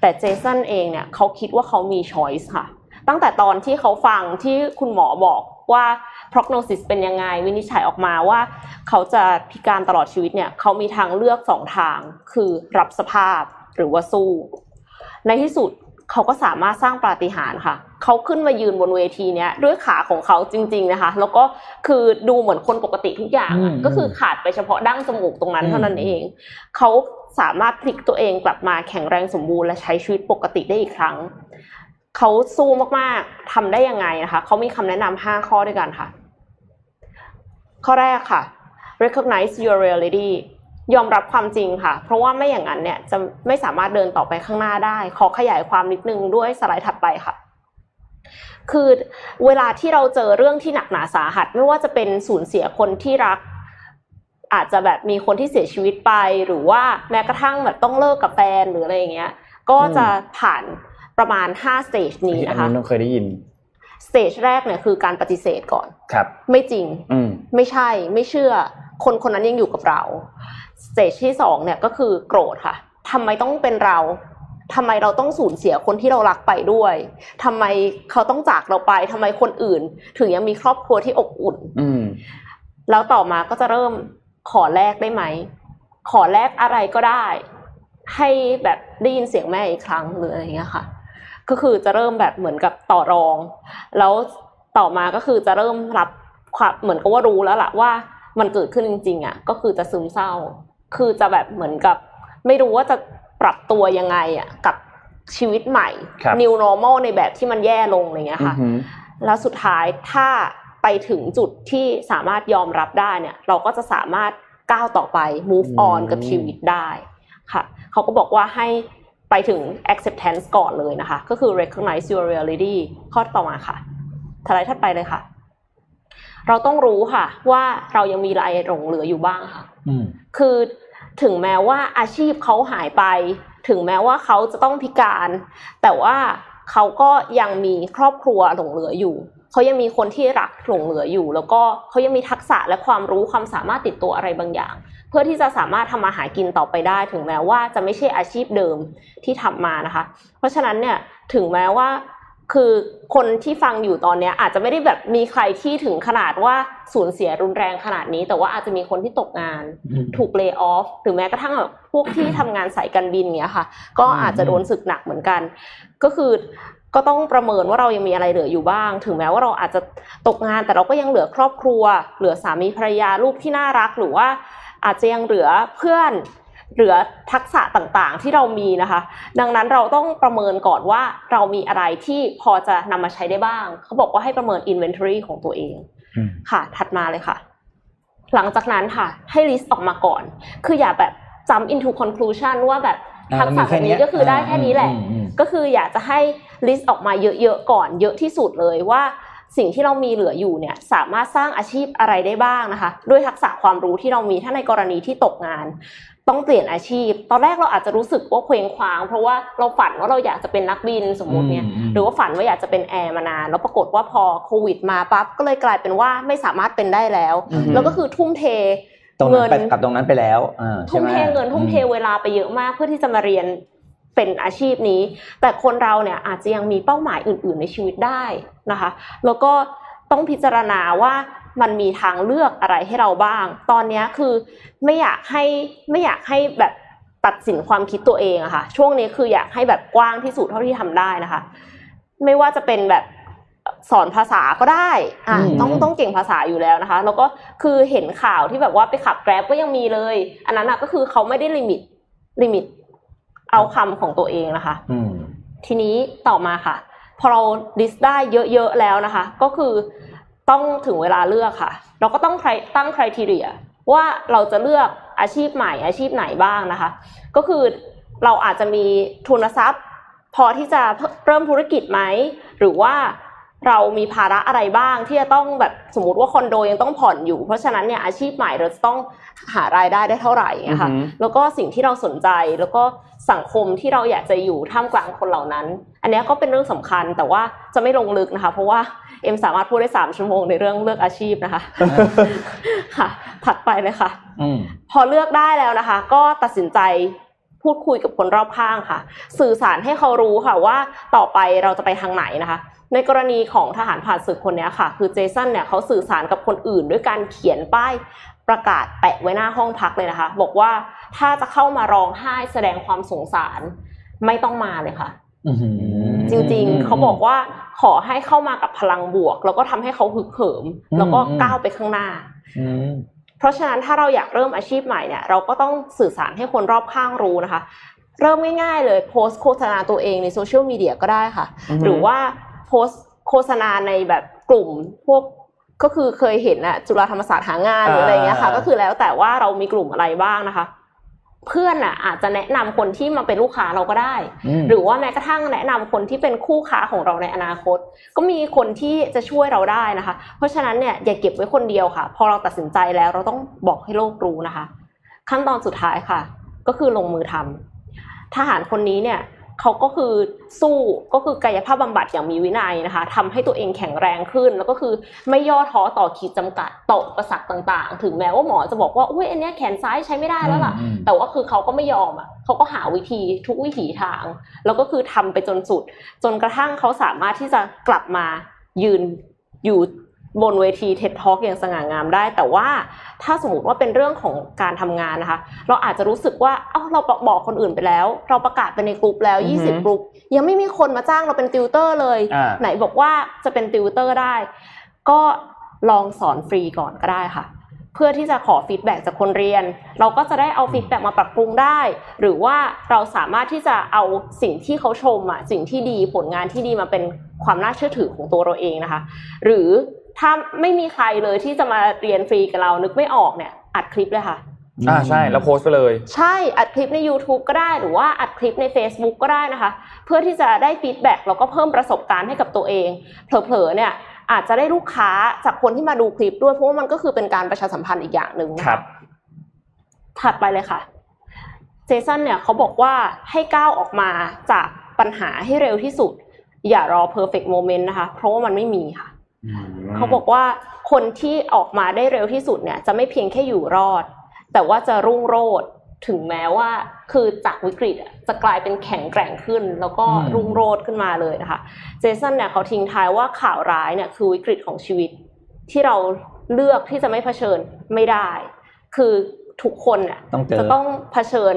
แต่เจสันเองเนี่ยเขาคิดว่าเขามี choice ค่ะ ตั้งแต่ตอนที่เขาฟังที่คุณหมอบอกว่า prognosis เป็นยังไงวินิจฉัยออกมาว่า เขาจะพิการตลอดชีวิตเนี่ยเขามีทางเลือกสองทาง คือรับสภาพหรือว่าสู้ ในที่สุดเขาก็สามารถสร้างปาฏิหาริย์ค่ะ เขาขึ้นมายืนบนเวทีเนี้ยด้วยขาของเขาจริง ๆนะคะ แล้วก็คือดูเหมือนคนปกติทุกอย่างอะอืมก็คือขาดไปเฉพาะดั้งจมูกตรงนั้นอืมเท่านั้นเองเขาสามารถพลิกตัวเองกลับมาแข็งแรงสมบูรณ์และใช้ชีวิตปกติได้อีกครั้งเขาสู้มากๆทำได้ยังไงนะคะเขามีคำแนะนำห้าข้อด้วยกันค่ะ ข้อแรกค่ะ recognize your reality ยอมรับความจริงค่ะ เพราะว่าไม่อย่างนั้นเนี่ยจะไม่สามารถเดินต่อไปข้างหน้าได้ ขอขยายความนิดนึงด้วยสไลด์ถัดไปค่ะ คือเวลาที่เราเจอเรื่องที่หนักหนาสาหัส ไม่ว่าจะเป็นสูญเสียคนที่รัก อาจจะแบบมีคนที่เสียชีวิตไป หรือว่าแม้กระทั่งแบบต้องเลิกกับแฟนหรืออะไรอย่างเงี้ย ก็จะผ่านประมาณ5 stage นี้อันนะคะนี้น้องเคยได้ยิน stage แรกเนี่ยคือการปฏิเสธก่อน ครับ ไม่จริงอืมไม่ใช่ ไม่เชื่อ คนคนนั้นยังอยู่กับเรา สเตจที่สองเนี่ยก็คือโกรธค่ะทำไมต้องเป็นเรา ทำไมเราต้องสูญเสียคนที่เรารักไปด้วยทำไมเขาต้องจากเราไปทำไมคนอื่น ถึงยังมีครอบครัวที่อบอุ่น อืมแล้วต่อมาก็จะเริ่มขอแลกได้ไหม ขอแลกอะไรก็ได้ ให้แบบได้ยินเสียงแม่อีกครั้งหรืออะไรอย่างเงี้ยค่ะ ก็คือจะเริ่มแบบเหมือนกับต่อรอง แล้วต่อมาก็คือจะเริ่มรับความเหมือนกับว่ารู้แล้วล่ะว่ามันเกิดขึ้นจริง ๆ อะ ก็คือจะซึมเศร้า คือจะแบบเหมือนกับ ไม่รู้ว่าจะ ปรับตัวยังไงอะกับชีวิตใหม่ครับ new normal ในแบบที่มันแย่ลงอะไรเงี้ยค่ะอือหือแล้วสุดท้ายถ้าไปถึงจุดที่สามารถยอมรับได้เนี่ย เราก็จะสามารถก้าวต่อไป move อืม on กับชีวิตได้ค่ะ เขาก็บอกว่าให้ไปถึง acceptance ก่อนเลยนะคะ ก็คือ recognize your reality ข้อต่อมาค่ะทลายถัดไปเลยค่ะ เราต้องรู้ค่ะ ว่าเรายังมีอะไรหลงเหลืออยู่บ้างค่ะอืมคือ ถึงแม้ว่าอาชีพเขาหายไป ถึงแม้ว่าเขาจะต้องพิการ แต่ว่าเขาก็ยังมีครอบครัวหลงเหลืออยู่เขายังมีคนที่รักหลงเหลืออยู่ แล้วก็เขายังมีทักษะและความรู้ความสามารถติดตัวอะไรบางอย่าง เพื่อที่จะสามารถทำมาหากินต่อไปได้ ถึงแม้ว่าจะไม่ใช่อาชีพเดิมที่ทำมานะคะ เพราะฉะนั้นเนี่ยถึงแม้ว่า คือคนที่ฟังอยู่ตอนเนี้ยอาจจะไม่ได้แบบมีใครที่ถึงขนาดว่าสูญเสียรุนแรงขนาดนี้ แต่ว่าอาจจะมีคนที่ตกงานอืมถูกเลิกออฟหรือแม้กระทั่งแบบพวกที่ทำงานสายการบินเงี้ยค่ะ ก็อาจจะโดนสึกหนักเหมือนกัน ก็คือก็ต้องประเมินว่าเรายังมีอะไรเหลืออยู่บ้าง ถึงแม้ว่าเราอาจจะตกงานแต่เราก็ยังเหลือครอบครัว เหลือสามีภรรยาลูกที่น่ารักหรือว่าอาจจะยังเหลือเพื่อน เหลือทักษะต่างๆที่เรามีนะคะ ดังนั้นเราต้องประเมินก่อนว่าเรามีอะไรที่พอจะนำมาใช้ได้บ้าง เขาบอกว่าให้ประเมิน inventory ของตัวเองอืมค่ะ ถัดมาเลยค่ะ หลังจากนั้นค่ะ ให้ list ออกมาก่อน คืออย่าแบบ jump into conclusion ว่าแบบอ่าทักษะมีแค่แบบเนี้นี้ยก็คือได้แค่นี้แหละอืมอืมก็คืออยากจะให้ list ออกมาเยอะๆก่อน เยอะที่สุดเลยว่า สิ่งที่เรามีเหลืออยู่เนี่ยสามารถสร้างอาชีพอะไรได้บ้างนะคะ ด้วยทักษะความรู้ที่เรามีถ้าในกรณีที่ตกงาน ต้องเปลี่ยนอาชีพ ตอนแรกเราอาจจะรู้สึกว่าเคว้งคว้าง เพราะว่าเราฝันว่าเราอยากจะเป็นนักบินสมมติเนี่ยอืมอืมหรือว่าฝันว่าอยากจะเป็นแอร์มานานแล้วปรากฏว่าพอโควิดมาปั๊บก็เลยกลายเป็นว่าไม่สามารถเป็นได้แล้วอือฮึแล้วก็คือทุ่มเทตรงนั้นไปกับตรงนั้นไปแล้วอ่าใช่ทุ่มไหมเทเงินทุ่มเทอืเวลาไปเยอะมากเพื่อที่จะมาเรียน เป็นอาชีพนี้ แต่คนเราเนี่ยอาจจะยังมีเป้าหมายอื่น ๆ ในชีวิตได้นะคะ แล้วก็ต้องพิจารณาว่ามันมีทางเลือกอะไรให้เราบ้าง ตอนเนี้ยคือไม่อยากให้ไม่อยากให้แบบตัดสินความคิดตัวเองอะค่ะ ช่วงนี้คืออยากให้แบบกว้างที่สุดเท่าที่ทำได้นะคะ ไม่ว่าจะเป็นแบบสอนภาษาก็ได้อะอืมต้องต้องเก่งภาษาอยู่แล้วนะคะ แล้วก็คือเห็นข่าวที่แบบว่าไปขับ Grab ก็ยังมีเลย อันนั้นอะก็คือเขาไม่ได้ limit limit เอาคำของตัวเองนะคะอืมทีนี้ต่อมาค่ะ พอเราดิสได้เยอะๆแล้วนะคะ ก็คือต้องถึงเวลาเลือกค่ะ เราก็ต้องตั้ง criteria ว่าเราจะเลือกอาชีพใหม่อาชีพไหนบ้างนะคะ ก็คือเราอาจจะมีทุนทรัพย์ พอที่จะเริ่มธุรกิจไหม หรือว่า เรามีภาระอะไรบ้างที่จะต้องแบบสมมติว่าคอนโดยังต้องผ่อนอยู่ เพราะฉะนั้นเนี่ยอาชีพใหม่เราจะต้องหารายได้ได้เท่าไหร่นะคะอือหือแล้วก็สิ่งที่เราสนใจแล้วก็สังคมที่เราอยากจะอยู่ท่ามกลางคนเหล่านั้น อันเนี้ยก็เป็นเรื่องสำคัญแต่ว่าจะไม่ลงลึกนะคะ เพราะว่าเอ็มสามารถพูดได้สามชั่วโมงในเรื่องเลือกอาชีพนะคะค่ะ ถัดไปเลยค่ะอืมพอเลือกได้แล้วนะคะ ก็ตัดสินใจพูดคุยกับคนรอบข้างค่ะ สื่อสารให้เขารู้ค่ะว่าต่อไปเราจะไปทางไหนนะคะ ในกรณีของทหารผ่านศึกคนเนี้ยค่ะ คือเจสันเนี่ยเขาสื่อสารกับคนอื่น ด้วยการเขียนป้ายประกาศแปะไว้หน้าห้องพักเลยนะคะ บอกว่าถ้าจะเข้ามาร้องไห้แสดงความสงสารไม่ต้องมาเลยค่ะอื้อหือจริงๆ เขาบอกว่าขอให้เข้ามากับพลังบวก แล้วก็ทำให้เขาฮึกเหิมอืมแล้วก็อืมก้าวไปข้างหน้าอืมเพราะฉะนั้นถ้าเราอยากเริ่มอาชีพใหม่เนี่ย เราก็ต้องสื่อสารให้คนรอบข้างรู้นะคะ เริ่มง่ายๆเลยโพสต์โฆษณาตัวเองในโซเชียลมีเดียก็ได้ค่ะอือฮึหรือว่า โพสต์โฆษณาในแบบกลุ่มพวกก็คือเคยเห็นอะจุฬาธรรมศาสตร์หางานหรืออะไรเงี้ยค่ะ ก็คือแล้วแต่ว่าเรามีกลุ่มอะไรบ้างนะคะ เพื่อนอะอาจจะแนะนำคนที่มาเป็นลูกค้าเราก็ได้อืมหรือว่าแม้กระทั่งแนะนำคนที่เป็นคู่ค้าของเราในอนาคต ก็มีคนที่จะช่วยเราได้นะคะ เพราะฉะนั้นเนี่ยอย่าเก็บไว้คนเดียวค่ะ พอเราตัดสินใจแล้วเราต้องบอกให้โลกรู้นะคะ ขั้นตอนสุดท้ายค่ะ ก็คือลงมือทำทหารคนนี้เนี่ย เขาก็คือสู้ก็คือกายภาพบำบัดอย่างมีวินัยนะคะทำให้ตัวเองแข็งแรงขึ้น แล้วก็คือไม่ย่อท้อต่อขีดจำกัดต่ออุปสรรคต่าง ๆ ถึงแม้ว่าหมอจะบอกว่าอุ้ยอันเนี้ยแขนซ้ายใช้ไม่ได้แล้วล่ะอืมแต่ว่าคือเขาก็ไม่ยอมอะเขาก็หาวิธีทุกวิถีทาง แล้วก็คือทำไปจนสุด จนกระทั่งเขาสามารถที่จะกลับมายืนอยู่ บนเวที TED Talk อย่างสง่างามได้ แต่ว่าถ้าสมมติว่าเป็นเรื่องของการทำงานนะคะ เราอาจจะรู้สึกว่าเอ้าเราบอกคนอื่นไปแล้ว เราประกาศไปในกลุ่มแล้วอือฮึ20 กลุ่มยังไม่มีคนมาจ้างเราเป็นติวเตอร์เลยอ่าไหนบอกว่าจะเป็นติวเตอร์ได้ ก็ลองสอนฟรีก่อนก็ได้ค่ะ เพื่อที่จะขอ feedback จากคนเรียน เราก็จะได้เอา feedback มาปรับปรุงได้ หรือว่าเราสามารถที่จะเอาสิ่งที่เขาชมอะสิ่งที่ดีผลงานที่ดีมาเป็นความน่าเชื่อถือของตัวเราเองนะคะ หรือ ถ้าไม่มีใครเลยที่จะมาเรียนฟรีกับเรานึกไม่ออกเนี่ย อัดคลิปเลยค่ะ อ่าใช่แล้วโพสต์ไปเลย ใช่อัดคลิปใน YouTube ก็ได้หรือว่าอัดคลิปใน Facebook ก็ได้นะคะ เพื่อที่จะได้ feedback แล้วก็เพิ่มประสบการณ์ให้กับตัวเองเผลอๆเนี่ยอาจจะได้ลูกค้าจากคนที่มาดูคลิปด้วยเพราะว่ามันก็คือเป็นการประชาสัมพันธ์อีกอย่างหนึ่งนะะครับ ถัดไปเลยค่ะเจสันเนี่ยเขาบอกว่าให้ก้าวออกมาจากปัญหาให้เร็วที่สุด อย่ารอ perfect moment นะคะ เพราะว่ามันไม่มีค่ะ เขาบอกว่าคนที่ออกมาได้เร็วที่สุดเนี่ย จะไม่เพียงแค่อยู่รอด แต่ว่าจะรุ่งโรจน์ถึงแม้ว่าคือจากวิกฤตอะจะกลายเป็นแข็งแกร่งขึ้น แล้วก็อืมรุ่งโรจน์ขึ้นมาเลยนะคะ เจสันเนี่ยเขาทิ้งท้ายว่าข่าวร้ายเนี่ยคือวิกฤตของชีวิต ที่เราเลือกที่จะไม่เผชิญไม่ได้ คือทุกคนเนี่ยต้องเจอจะต้องเผชิญ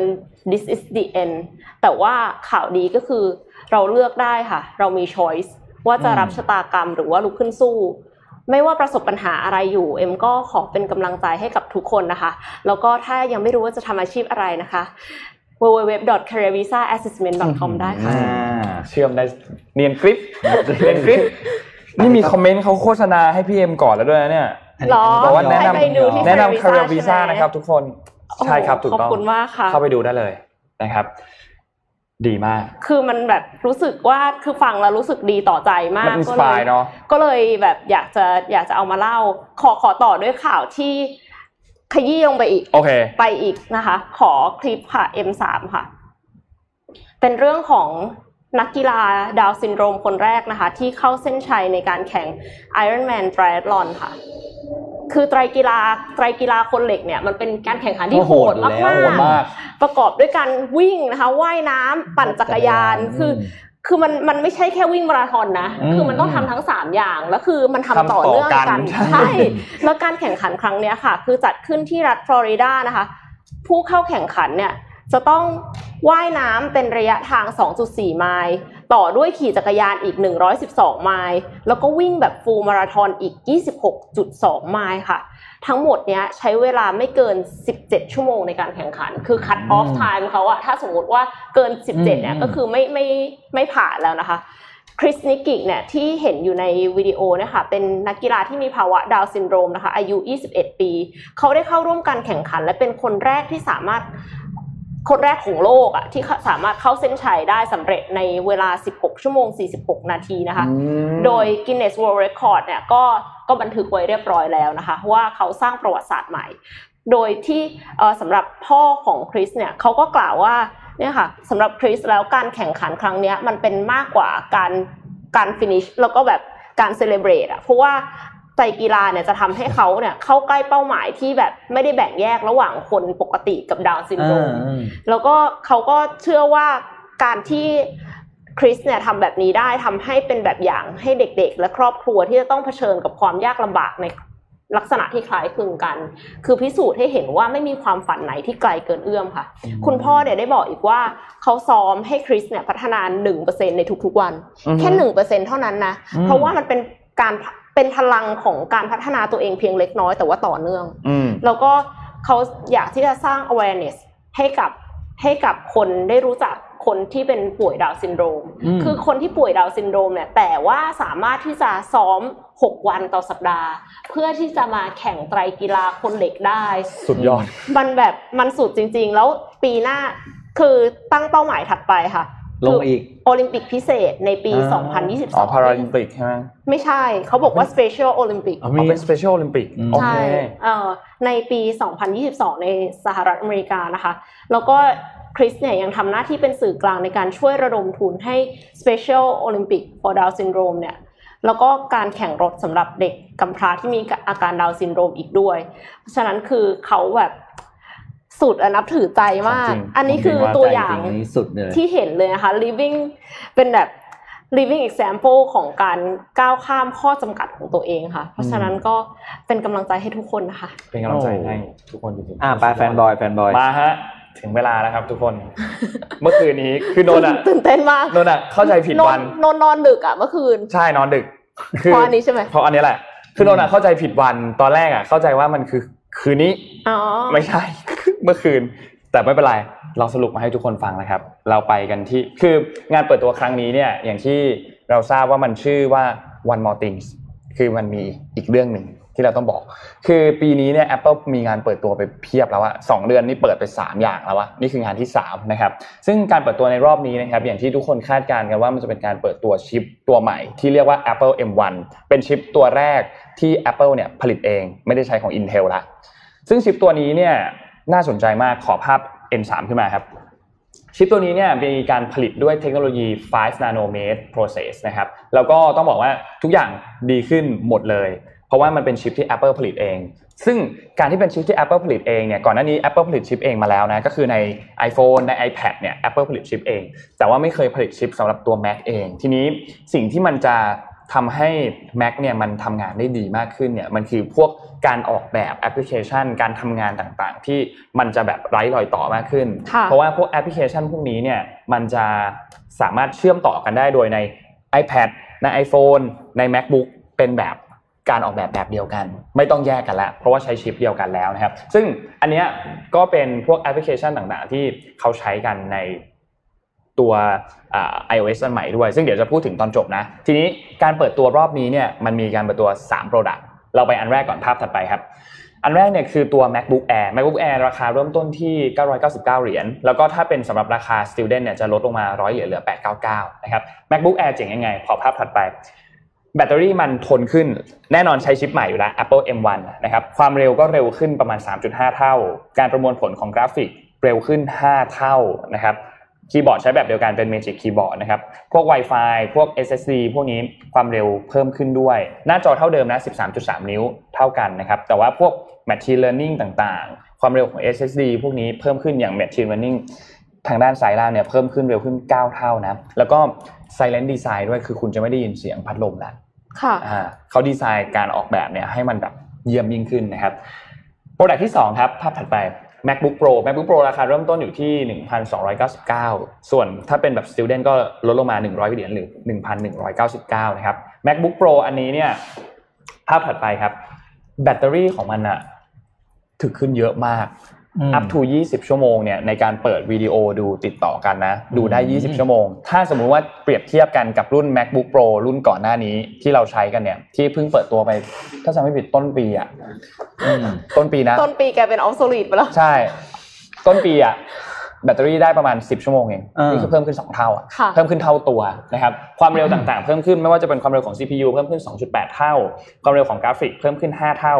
this is the end แต่ว่าข่าวดีก็คือเราเลือกได้ค่ะ เรามี choice ว่าจะรับชะตากรรมหรือว่าลุกขึ้นสู้ ไม่ว่าประสบปัญหาอะไรอยู่ เอ็มก็ขอเป็นกำลังใจให้กับทุกคนนะคะ แล้วก็ถ้ายังไม่รู้ว่าจะทำอาชีพอะไรนะคะ www.careervisaassessment.com ได้ค่ะอ่าเชื่อมได้เนียนกริปเนียนกริปนี่มีคอมเมนต์เขาโฆษณาให้พี่เอ็มก่อนแล้วด้วยนะเนี่ยหรอบอกว่าแนะนำให้ไปดูที่แนะนำ Career Career Visa Visa ใช่ไหมนะครับทุกคนใช่ครับถูกต้องขอบคุณมากค่ะเข้าไปดูได้เลยนะครับ ดีมาก คือมันแบบรู้สึกว่าคือฟังแล้วรู้สึกดีต่อใจมากมันอินสก็ปาเลยเนาะก็เลยแบบอยากจะอยากจะเอามาเล่า ขอขอต่อด้วยข่าวที่ขยี้ลงไปอีกโอเคไปอีกนะคะ ขอคลิปค่ะ M3 ค่ะ เป็นเรื่องของนักกีฬาดาวน์ซินโดรมคนแรกนะคะ ที่เข้าเส้นชัยในการแข่ง Ironman Triathlon ค่ะ คือไตรกีฬาไตรกีฬาคนเหล็กเนี่ยมันเป็นการแข่งขันที่ก็โหโหดดมาแล้วโหดกมากๆประกอบด้วยการวิ่งนะคะว่ายน้ำปั่นจักรยานคือคือมันมันไม่ใช่แค่วิ่งมาราธอนนะอืมคือมันต้องทำทั้งสามอย่าง แล้วคือมันทำทำต่ต่ออเนื่องกักันนใช่ใช่ แล้วการแข่งขันครั้งเนี้ยค่ะ คือจัดขึ้นที่รัฐฟลอริดานะคะ ผู้เข้าแข่งขันเนี่ยจะต้องว่ายน้ำเป็นระยะทาง 2.4 ไมล์ต่อด้วยขี่จักรยานอีก 112 ไมล์ แล้วก็วิ่งแบบฟูลมาราธอนอีก 26.2 ไมล์ค่ะ ทั้งหมดเนี้ยใช้เวลาไม่เกิน 17 ชั่วโมงในการแข่งขัน คือ cut off time เขาอะถ้าสมมติว่าเกิน 17เนี่ยอืมก็คือไม่ไม่ไม่ผ่านแล้วนะคะคริสนิกิกเนี่ยที่เห็นอยู่ในวิดีโอเนะคะเป็นนักกีฬาที่มีภาวะดาวน์ซินโดรมนะคะอายุ 21 ปี เขาได้เข้าร่วมการแข่งขัน และเป็นคนแรกที่สามารถ คนแรกของโลกอะที่สามารถเข้าเส้นชัยได้สำเร็จในเวลา 16 ชั่วโมง 46 นาทีนะคะอืมโดย Guinness World Record เนี่ยก็ก็บันทึกไว้เรียบร้อยแล้วนะคะ ว่าเขาสร้างประวัติศาสตร์ใหม่ โดยที่เอ่อสำหรับพ่อของคริสเนี่ยเขาก็กล่าวว่าเนี่ยค่ะสำหรับคริสแล้วการแข่งขันครั้งเนี้ยมันเป็นมากกว่าการการฟินิชแล้วก็แบบการ celebrate อะเพราะว่า ไตรกีฬาเนี่ยจะทำให้เขาเนี่ยเข้าใกล้เป้าหมายที่แบบไม่ได้แบ่งแยกระหว่างคนปกติกับดาวน์ซินโดรมอ่าแล้วก็เขาก็เชื่อว่าการที่คริสเนี่ยทำแบบนี้ได้ทำให้เป็นแบบอย่างให้เด็กๆ และครอบครัวที่จะต้องเผชิญกับความยากลำบากในลักษณะที่คล้ายคลึงกัน คือพิสูจน์ให้เห็นว่าไม่มีความฝันไหนที่ไกลเกินเอื้อมค่ะ คุณพ่อเนี่ยได้บอกอีกว่าเขาซ้อมให้คริสเนี่ยพัฒนา1%ในทุกๆวันอือฮึแค่หนึ่งเปอร์เซ็นเท่านั้นนะอืมเพราะว่ามันเป็นการ เป็นพลังของการพัฒนาตัวเองเพียงเล็กน้อยแต่ว่าต่อเนื่องอืมแล้วก็เขาอยากที่จะสร้าง awareness ให้กับให้กับคนได้รู้จักคนที่เป็นป่วยดาวน์ซินโดรมอืมคือคนที่ป่วยดาวน์ซินโดรมเนี่ย แต่ว่าสามารถที่จะซ้อม 6 วันต่อสัปดาห์ เพื่อที่จะมาแข่งไตรกีฬาคนเหล็กได้ สุดยอด มันแบบมันสุดจริง ๆ แล้วปีหน้าคือตั้งเป้าหมายถัดไปค่ะ ลงอีก โอลิมปิกพิเศษในปีอ่า2022อ๋อพาราลิมปิกใช่ไหมไม่ใช่ เขาบอกว่า Special Olympic อ๋ออ๋อเป็นส Special Olympic อืมโอเคใช่เอ่อในปี 2022 ในสหรัฐอเมริกานะคะ แล้วก็คริสเนี่ยยังทำหน้าที่เป็นื่อกลางในการช่วยระดมทุนให้ Special Olympic for Down Syndrome เนี่ยแล้วก็การแข่งรถสำหรับเด็กกำพร้าที่มีอาการดาวน์ซินโดรมอีกด้วย เพราะฉะนั้นคือเขาแบบ สุดอะนับถือใจมากจริงอันนี้คือจริงว่าตัวอย่างจริงๆอันนี้สุดเลยที่เห็นเลยนะคะ living เป็นแบบ living example ของการก้าวข้ามข้อจำกัดของตัวเองค่ะ เพราะฉะนั้นก็เป็นกำลังใจให้ทุกคนนะคะ เป็นกำลังใจโอ้ให้ทุกคนจริงๆอ่าไปแฟนบอยแฟนบอยมาฮะถึงเวลาแล้วครับทุกคน เมื่อคืนนี้คือโนนอะตื่นเต้นมากโนนอะเข้าใจผิดวันนอนนอนดึกอะเมื่อคืน ใช่นอนดึกเพราะอันนี้ใช่ไหมเพราะอันนี้แหละคือโนนอะเข้าใจผิดวันตอนแรกอะเข้าใจว่ามันคือ คืนนี้อ๋อไม่ใช่เมื่อคืน แต่ไม่เป็นไรเราสรุปมาให้ทุกคนฟังนะครับ เราไปกันที่คืองานเปิดตัวครั้งนี้เนี่ยอย่างที่เราทราบว่ามันชื่อว่า one more things คือมันมีอีกเรื่องหนึ่งที่เราต้องบอก คือปีนี้เนี่ย Apple มีงานเปิดตัวไปเพียบแล้วอะสองเดือนนี่เปิดไป 3 อย่างแล้วอะนี่คืองานที่3นะครับ ซึ่งการเปิดตัวในรอบนี้นะครับ อย่างที่ทุกคนคาดการณ์กันว่ามันจะเป็นการเปิดตัวชิปตัวใหม่ ที่เรียกว่า Apple M1 เป็นชิปตัวแรก ที่ Apple เนี่ยผลิตเองไม่ได้ใช้ของ Intel ละซึ่งชิปตัวนี้เนี่ยน่าสนใจมากขอภาพ M3 ขึ้นมาครับชิปตัวนี้เนี่ยมีการผลิตด้วยเทคโนโลยี 5 nanometer process นะครับ แล้วก็ต้องบอกว่าทุกอย่างดีขึ้นหมดเลย เพราะว่ามันเป็นชิปที่ Apple ผลิตเอง ซึ่งการที่เป็นชิปที่ Apple ผลิตเองเนี่ย ก่อนหน้านี้ Apple ผลิตชิปเองมาแล้วนะ ก็คือใน iPhone ใน iPad เนี่ย Apple ผลิตชิปเอง แต่ว่าไม่เคยผลิตชิปสำหรับตัว Mac เอง ทีนี้สิ่งที่มันจะ ทำให้ Mac เนี่ยมันทำงานได้ดีมากขึ้นเนี่ยมันคือพวกการออกแบบแอปพลิเคชัน การทำงานต่างๆ ที่มันจะแบบไร้รอยต่อมากขึ้นค่ะเพราะว่าพวกแอปพลิเคชันพวกนี้เนี่ยมันจะสามารถเชื่อมต่อกันได้โดยใน iPad ใน iPhone ใน MacBook เป็นแบบการออกแบบแบบเดียวกัน ไม่ต้องแยกกันแล้วเพราะว่าใช้ชิปเดียวกันแล้วนะครับ ซึ่งอันเนี้ยก็เป็นพวกแอปพลิเคชันต่างๆ ที่เขาใช้กันใน ตัว iOS อันใหม่ด้วย ซึ่งเดี๋ยวจะพูดถึงตอนจบนะ ทีนี้การเปิดตัวรอบนี้เนี่ยมันมีการเปิดตัว 3 Product เราไปอันแรกก่อนภาพถัดไปครับ อันแรกเนี่ยคือตัว macbook air macbook air ราคาเริ่มต้นที่ 999 เหรียญ แล้วก็ถ้าเป็นสำหรับราคา student เนี่ยจะลดลงมา 100 เหรียญเหลือ 899 นะครับ macbook air เจ๋งยังไง ขอภาพถัดไป แบตเตอรี่มันทนขึ้น แน่นอนใช้ชิปใหม่อยู่แล้ว Apple M1 นะครับ ความเร็วก็เร็วขึ้นประมาณ 3.5 เท่า การประมวลผลของกราฟิกเร็วขึ้น 5 เท่านะครับ คีย์บอร์ดใช้แบบเดียวกันเป็น Magic Keyboard นะครับ พวก Wi-Fi พวก SSD พวกนี้ความเร็วเพิ่มขึ้นด้วย หน้าจอเท่าเดิมนะ 13.3 นิ้วเท่ากันนะครับ แต่ว่าพวก Machine Learning ต่างๆ ความเร็วของ SSD พวกนี้เพิ่มขึ้นอย่าง Machine Learning ทางด้านซ้ายล่างเนี่ยเพิ่มขึ้นเร็วขึ้น 9 เท่านะ แล้วก็ Silent Design ด้วย คือคุณจะไม่ได้ยินเสียงพัดลมแล้วค่ะอ่าเขาดีไซน์การออกแบบเนี่ยให้มันแบบเยี่ยมยิ่งขึ้นนะครับ โปรดักที่2ครับ ภาพถัดไป MacBook Pro MacBook Pro ราคาเริ่มต้นอยู่ที่ 1,299 ส่วนถ้าเป็นแบบ Student ก็ลดลงมา 100เหรียญหรือ 1,199 นะครับ MacBook Pro อันนี้เนี่ยภาพถัดไปครับ แบตเตอรี่ของมันอะถึกขึ้นเยอะมาก อืม up to 20 ชั่วโมงเนี่ยในการเปิดวิดีโอดูติดต่อกันนะ ดูได้อืม20 ชั่วโมง ถ้าสมมุติว่าเปรียบเทียบกันกับรุ่น macbook pro รุ่นก่อนหน้านี้ที่เราใช้กันเนี่ย ที่เพิ่งเปิดตัวไป ถ้าจำไม่ผิดต้นปีอะอืมต้นปีนะ ต้นปีแกเป็น obsolete ไปแล้ว ใช่ ต้นปีอะแบตเตอรี่ได้ประมาณ 10 ชั่วโมงเองอ่านี่นี่คือเพิ่มขึ้น 2 เท่าอะค่ะเพิ่มขึ้นเท่าตัวนะครับความเร็วต่างๆ เพิ่มขึ้นไม่ว่าจะเป็นความเร็วของ CPU เพิ่มขึ้น 2.8 เท่า ความเร็วของกราฟิกเพิ่มขึ้น 5 เท่า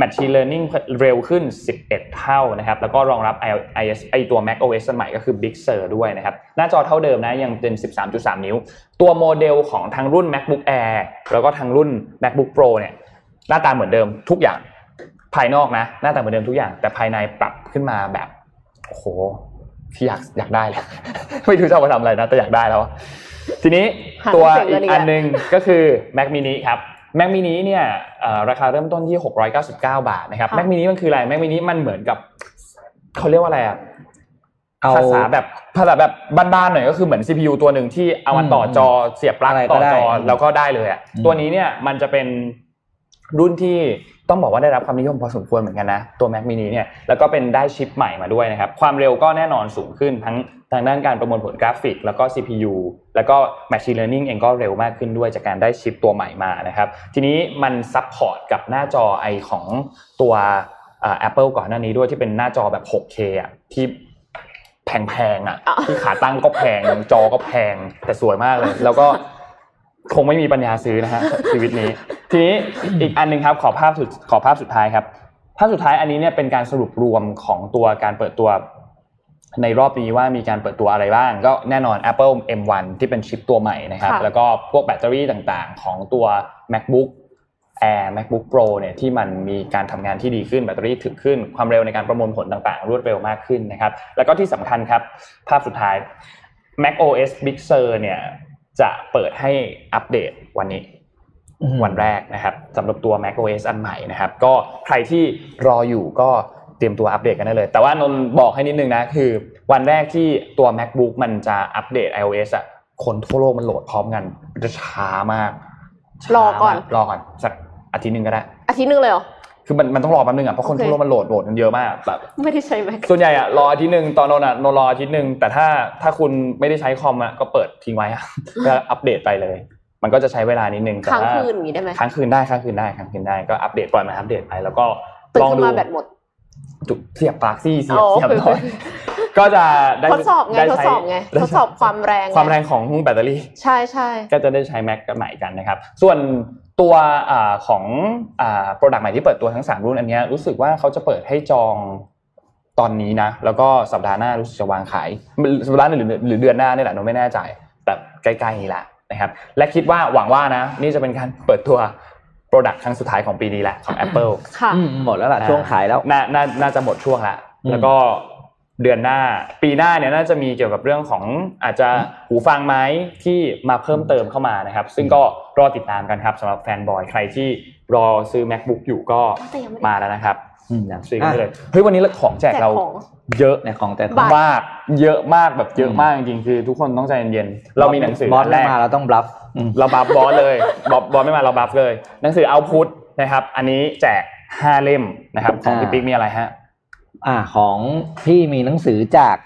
Machine Learning เร็วขึ้น 11 เท่านะครับ แล้วก็รองรับ iOS ไอตัว Mac OS อันใหม่ก็คือ Big Sur ด้วยนะครับ หน้าจอเท่าเดิมนะ ยังเป็น 13.3 นิ้ว ตัวโมเดลของทั้งรุ่น MacBook Air แล้วก็ทั้งรุ่น MacBook Pro เนี่ยหน้าตาเหมือนเดิมทุกอย่างภายนอกนะ หน้าตาเหมือนเดิมทุกอย่าง แต่ภายในปรับขึ้นมาแบบโอ้โหที่อยากอยากได้เลยไม่รู้จะเอามาทำอะไรนะแต่อยากได้แล้ว ทีนี้หาตัวเสียงอีเงินกอีกอันแล้วหนึ่งก็คือ Mac mini ครับ Mac mini เนี่ยเอ่อราคาเริ่มต้นที่ 699 บาทนะครับ Mac mini มันคืออะไร Mac mini มันเหมือนกับเขาเรียกว่าอะไรอะเอาภาษาแบบภาษาแบบบ้านๆหน่อยก็คือเหมือน CPU ตัวหนึ่งที่เอามาต่อจอเสียบปลั๊กอะไรก็ต่อได้จออืมแล้วก็ได้เลยอะอืมตัวนี้เนี่ยมันจะเป็น รุ่นที่ต้องบอกว่าได้รับความนิยมพอสมควรเหมือนกันนะ ตัว Mac mini เนี่ยแล้วก็เป็นได้ชิปใหม่มาด้วยนะครับ ความเร็วก็แน่นอนสูงขึ้นทั้งทางด้านการประมวลผลกราฟิก แล้วก็ CPU แล้วก็ Machine Learning เองก็เร็วมากขึ้นด้วยจากการได้ชิปตัวใหม่มานะครับ ทีนี้มัน support กับหน้าจอไอของตัวอ่า Apple ก่อนหน้านี้ด้วยที่เป็นหน้าจอแบบ 6K อะที่แพงๆอะอะที่ขาตั้งก็แพงจอก็แพงแต่สวยมากเลย แล้วก็ คงไม่มีปัญญาซื้อนะฮะชีวิตนี้ ทีนี้อีกอันหนึงครับขอภาพสุดขอภาพสุดท้ายครับ ภาพสุดท้ายอันนี้เนี่ยเป็นการสรุปรวมของตัวการเปิดตัว ในรอบนี้ว่ามีการเปิดตัวอะไรบ้าง ก็แน่นอน Apple M1 ที่เป็นชิปตัวใหม่นะครับค่ะแล้วก็พวกแบตเตอรี่ต่างๆ ของตัว MacBook Air MacBook Pro เนี่ยที่มันมีการทำงานที่ดีขึ้นแบตเตอรี่ถึกขึ้น ความเร็วในการประมวลผลต่างๆ รวดเร็วมากขึ้นนะครับ แล้วก็ที่สำคัญครับ ภาพสุดท้าย Mac OS Big Sur เนี่ย จะเปิดให้อัปเดตวันนี้อืมวันแรกนะครับสำหรับตัว Mac OS อันใหม่นะครับ ก็ใครที่รออยู่ก็เตรียมตัวอัปเดตกันได้เลย แต่ว่านนท์บอกให้นิดนึงนะคือ วันแรกที่ตัว MacBook มันจะอัปเดต iOS อะคนทั่วโลกมันโหลดพร้อมกันมันจะช้ามากรอก่อนช้ามารอก่อนสักอาทิตย์หนึ่งก็ได้อาทิตย์หนึงเลยเหรอ คือมันมันต้องรอแป๊บนึงอะเพราะคนโอเคทั่วโลกมันโหลดโหลดกันเยอะมากแบบไม่ได้ใช้แม็กส่วนใหญ่อะรออาทิตย์หนึ่งตอนนนท์อะนนท์รออาทิตย์หนึ่งแต่ถ้าถ้าคุณไม่ได้ใช้คอมอะก็เปิดทิ้งไว้อะแล้วอัปเดตไปเลย มันก็จะใช้เวลานิดนึงแต่ค้างว่าคืนอย่างนี้ได้ไหมค้างคืนได้ค้างคืนได้ค้างคืนได้ก็อัปเดตปล่อยมาอัปเดตไปแล้วก็ตื่นลองขึ้นดูมาแบตหมดจุดเสียบปลั๊กซี่เสียบอ๋อเสียบโอเคหน่อยก็จะได้ทดสอบไงด้ทดใช้สอบไงด้ทดสอบความแรงไความแรงของแบตเตอรี่ ใช่ใช่ก็จะได้ใช้ Mac กันใหม่กันนะครับ ส่วน ตัวอาของอ่า product ใหม่ที่เปิดตัวทั้ง 3 รุ่นอันเนี้ยรู้สึกว่าเขาจะเปิดให้จองตอนนี้นะ แล้วก็สัปดาห์หน้ารู้สึกจะวางขายสัปดาห์หน้าหรือหรือเดือนหน้านี่แหละหนูไม่แน่ใจแต่ใกล้ๆนี้แหละนะครับ และคิดว่าหวังว่านะ นี่จะเป็นการเปิดตัว product ครั้งสุดท้ายของปีนี้แหละของ Apple ค่ะอืมหมดแล้วล่ะช่วงขายแล้วน่าน่าน่าจะหมดช่วงละอืมแล้วก็ เดือนหน้า ปีหน้าเนี่ยน่าจะมีเกี่ยวกับเรื่องของอาจจะหูฟังไหมที่มาเพิ่มเติมเข้ามานะครับ ซึ่งก็รอติดตามกันครับสำหรับแฟนบอยใครที่รอซื้อ macbook อยู่ก็แต่ยังไม่ได้มาแล้วนะครับอืมอย่างซื้อกันได้เลยเฮ้ยวันนี้ของแจกแจกเราของเยอะในของแต่บัตรมากเยอะมากแบบเยอะมากจริงๆคือ ทุกคนต้องใจเย็นๆเรามีหนังสือบอสอันแรไม่กมาเราต้องบลัฟอืมเราบัฟบอสเลยบอสบอสไม่มาเราบัฟเลย หนังสือ Output นะครับ อันนี้แจกห้าเล่มนะครับของพี่อ่าปิ๊กมีอะไรฮะ อ่าของพี่มีหนังสือจาก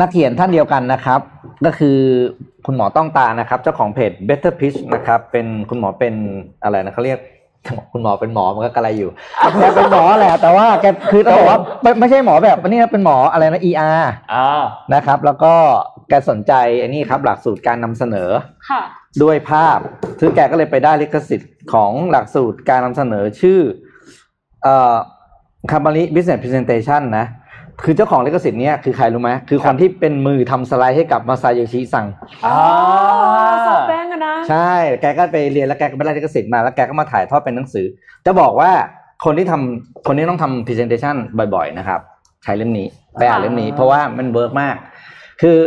นักเขียนท่านเดียวกันนะครับ ก็คือคุณหมอต้องตานะครับ เจ้าของเพจ Better Pitch นะครับ เป็นคุณหมอเป็นอะไรนะเขาเรียกคุณหมอเป็นหมอมันก็กระไรอยู่แกเป็นหมอแหละแต่ว่าแกคือต้องบอกว่าไม่ไม่ใช่หมอแบบอันนี้นะเป็นหมออะไรนะ ER อ่านะครับ แล้วก็แกสนใจอันนี้ครับ หลักสูตรการนำเสนอค่ะด้วยภาพซึ่งแกก็เลยไปได้ลิขสิทธิ์ของหลักสูตรการนำเสนอชื่อเอ่อ Company Business Presentation นะ คือเจ้าของลิขสิทธิ์เนี้ยคือใครรู้ไหมคือคนที่เป็นมือทำสไลด์ให้กับมาซาโยชิสั่งอ่าสอบแป้งกันนะใช่ แกก็ไปเรียนแล้วแกก็ไปได้ลิขสิทธิ์มาแล้วแกก็มาถ่ายทอดเป็นหนังสือ จะบอกว่าคนที่ทำคนที่ต้องทำ presentation บ่อยๆ นะครับ ใช้เล่มนี้ ไปอ่านเล่มนี้ เพราะว่ามัน work มาก คือ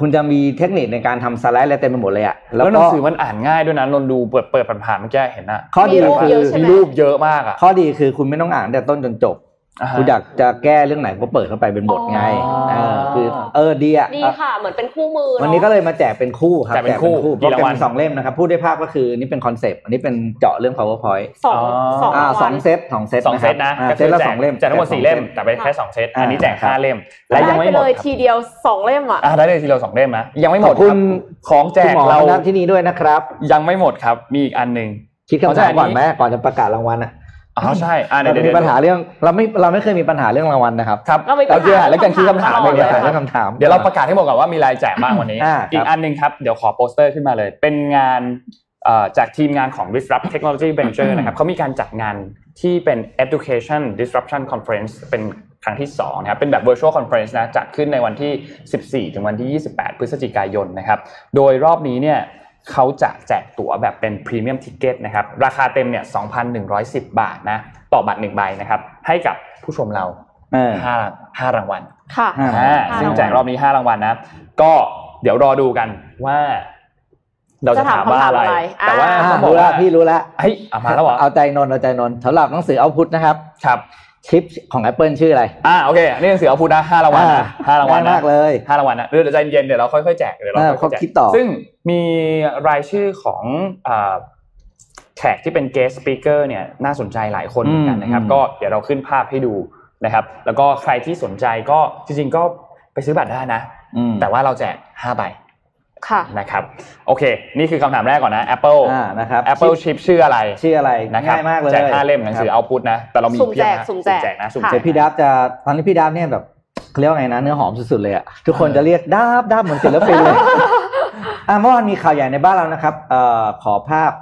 คุณจะมีเทคนิคในการทำสไลด์อะไรเต็มไปหมดเลยอะแล้วหนัก็งสือมันอ่านง่ายด้วยนะนนดูเปิดเปิดผ่านๆเมื่อกี้เห็นอะข้อดีมีรูปคืเยออะใช่ไหมีรูปเยอะมากอะข้อดีคือคุณไม่ต้องอ่านตั้งแต่ต้นจนจบ อ่าฮะคุณอยากจะแก้เรื่องไหนก็เปิดเข้าไปเป็นบทไงอ๋อเออคือเออดีอะดีค่ะเหมือนเป็นคู่มือวันนี้ก็เลยมาแจกเป็นคู่ครับแจกเป็นคู่เพราะกี่แกรางวัลมีสองเล่มนะครับพูดได้ภาพก็คือนี่เป็น concept อันนี้เป็นเจาะเรื่อง powerpoint สองอ๋อสองอ่ารางสวัองลเซตสองเซตสองเซตนะอ่าก็เซคืตอละแจสกองเล่มแจกทั้งหมดสี่เล่มแต่ไปแค่สองเซตอันนี้แจกห้าเล่ม และยังไม่ด้หมเลดยครับทีเดียวสองเล่มอะอ่าได้เลยทีเดียวสองเล่มนะยังไม่หขมอดบคคุรับณของแจคุณกหมอเราคณะที่นี้ด้วยนะครับ ยังไม่หมดครับมีอีกอันหนึ่งคิดคำถามก่อนไหมก่อนจะประกาศรางวัลอะ อ๋อใช่อ่าเราเดี๋ยวจะเดี๋ยวมีปัญหาเรื่องเราไม่เราไม่เคยมีปัญหาเรื่องรางวัลนะครับครับเรามีปัเราญหาเจอแล้วกันคิดคำถามเรื่ไปองเลยคำถามเรื่องคำถาม เดี๋ยวเราประกาศให้หมดก่อนว่ามีรายแจกบ้างวันนี้อ่าครับอีกอันหนึ่งครับเดี๋ยวขอโปสเตอร์ขึ้นมาเลย เป็นงานเอ่อจากทีมงานของ Disrupt Technology Venture นะครับเขามีการจัดงานที่เป็น Education Disruption Conference เป็นครั้งที่2นะครับเป็นแบบ virtual conference นะจัดขึ้นในวันที่ 14 ถึงวันที่ 28 พฤศจิกายนนะครับ โดยรอบนี้เนี่ย เขาจะแจกตั๋วแบบเป็น Premium Ticket นะครับราคาเต็มเนี่ย 2,110 บาทนะต่อบัตรหนึ่งใบนะครับให้กับผู้ชมเราเออห้าห้ารางวัลค่ะอ่าอ่าห้าซึ่งรางวัลแจกรอบนี้ห้ารางวัลนะ ก็เดี๋ยวรอดูกันว่า เราจะถามว่าอะไรจะถามคำถามอะไรแต่ว่าอ่าต้องบอกรู้ละว่าพี่รู้ละเฮ้ยเอามาแล้วเหรอเอาใจนนท์เอาใจนนท์สำหรับหนังสือเอาพุทนะครับครับ ชิปของ Apple ชื่ออะไร อ่าโอเคนี่หนังสือเอาพูดนะห้ารางวัลนะอ่าห้ารางวัลง่ายนะมากเลยห้ารางวัลนะเดี๋ยวใจเย็นเดี๋ยวเราค่อยๆแจกเดี๋ยวเราอ่าค่อยๆแจเขาคิดต่อซึ่งมีรายชื่อของอ่าแขกที่เป็น guest speaker เนี่ยน่าสนใจหลายคนเหมือนกันนะครับอืมก็เดี๋ยวเราขึ้นภาพให้ดูนะครับ แล้วก็ใครที่สนใจก็จริงๆก็ไปซื้อบัตรได้นะอืมแต่ว่าเราแจก5ใบ ค่ะนะครับโอเค นี่คือคำถามแรกก่อนนะ Apple อ่านะครับ Apple Chip ชื่ออะไรชื่ออะไรนะครับง่ายมากเลยแจกห้าเล่มหนังสือเอาพุทนะ แต่เรามีสุ่มเพียบแจกนะสุ่มแจกนะสุ่มค่ะแจเดี๋ยกวพี่ดับจะตอนนี้พี่ดับเนี่ยแบบเขาเรียกว่าไงนะเนื้อหอมสุดๆเลยอะทุกคนจะเรียกดับดับเหมือนศิลปินเลยอ่าเมื่อวานมีข่าวใหญ่ในบ้านเรานะครับเอ่อขอภาพ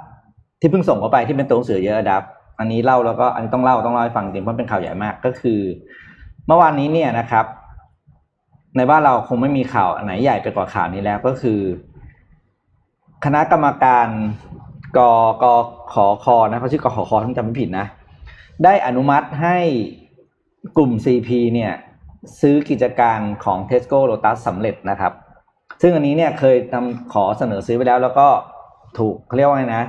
ที่เพิ่งส่งเข้าไปที่เป็นตัวหนังสือเยอะดับ อันนี้เล่าแล้วก็อันนี้ต้องเล่าต้องเล่าให้ฟังจริงเพราะเป็นข่าวใหญ่มากก็คือ เมื่อวานนี้เนี่ยนะครับ ในบ้านเราคงไม่มีข่าวอันไหนใหญ่ไปกว่าข่าวนี้แล้วก็คือ คณะกรรมการกกขอคอนะเขาชื่อกขอคอถ้าจำไม่ผิดนะ ได้อนุมัติให้กลุ่ม CP เนี่ยซื้อกิจการของ Tesco Lotus สำเร็จนะครับ ซึ่งอันนี้เนี่ยเคยทำขอเสนอซื้อไปแล้วแล้วก็ถูกเขาเรียกว่าไงนะ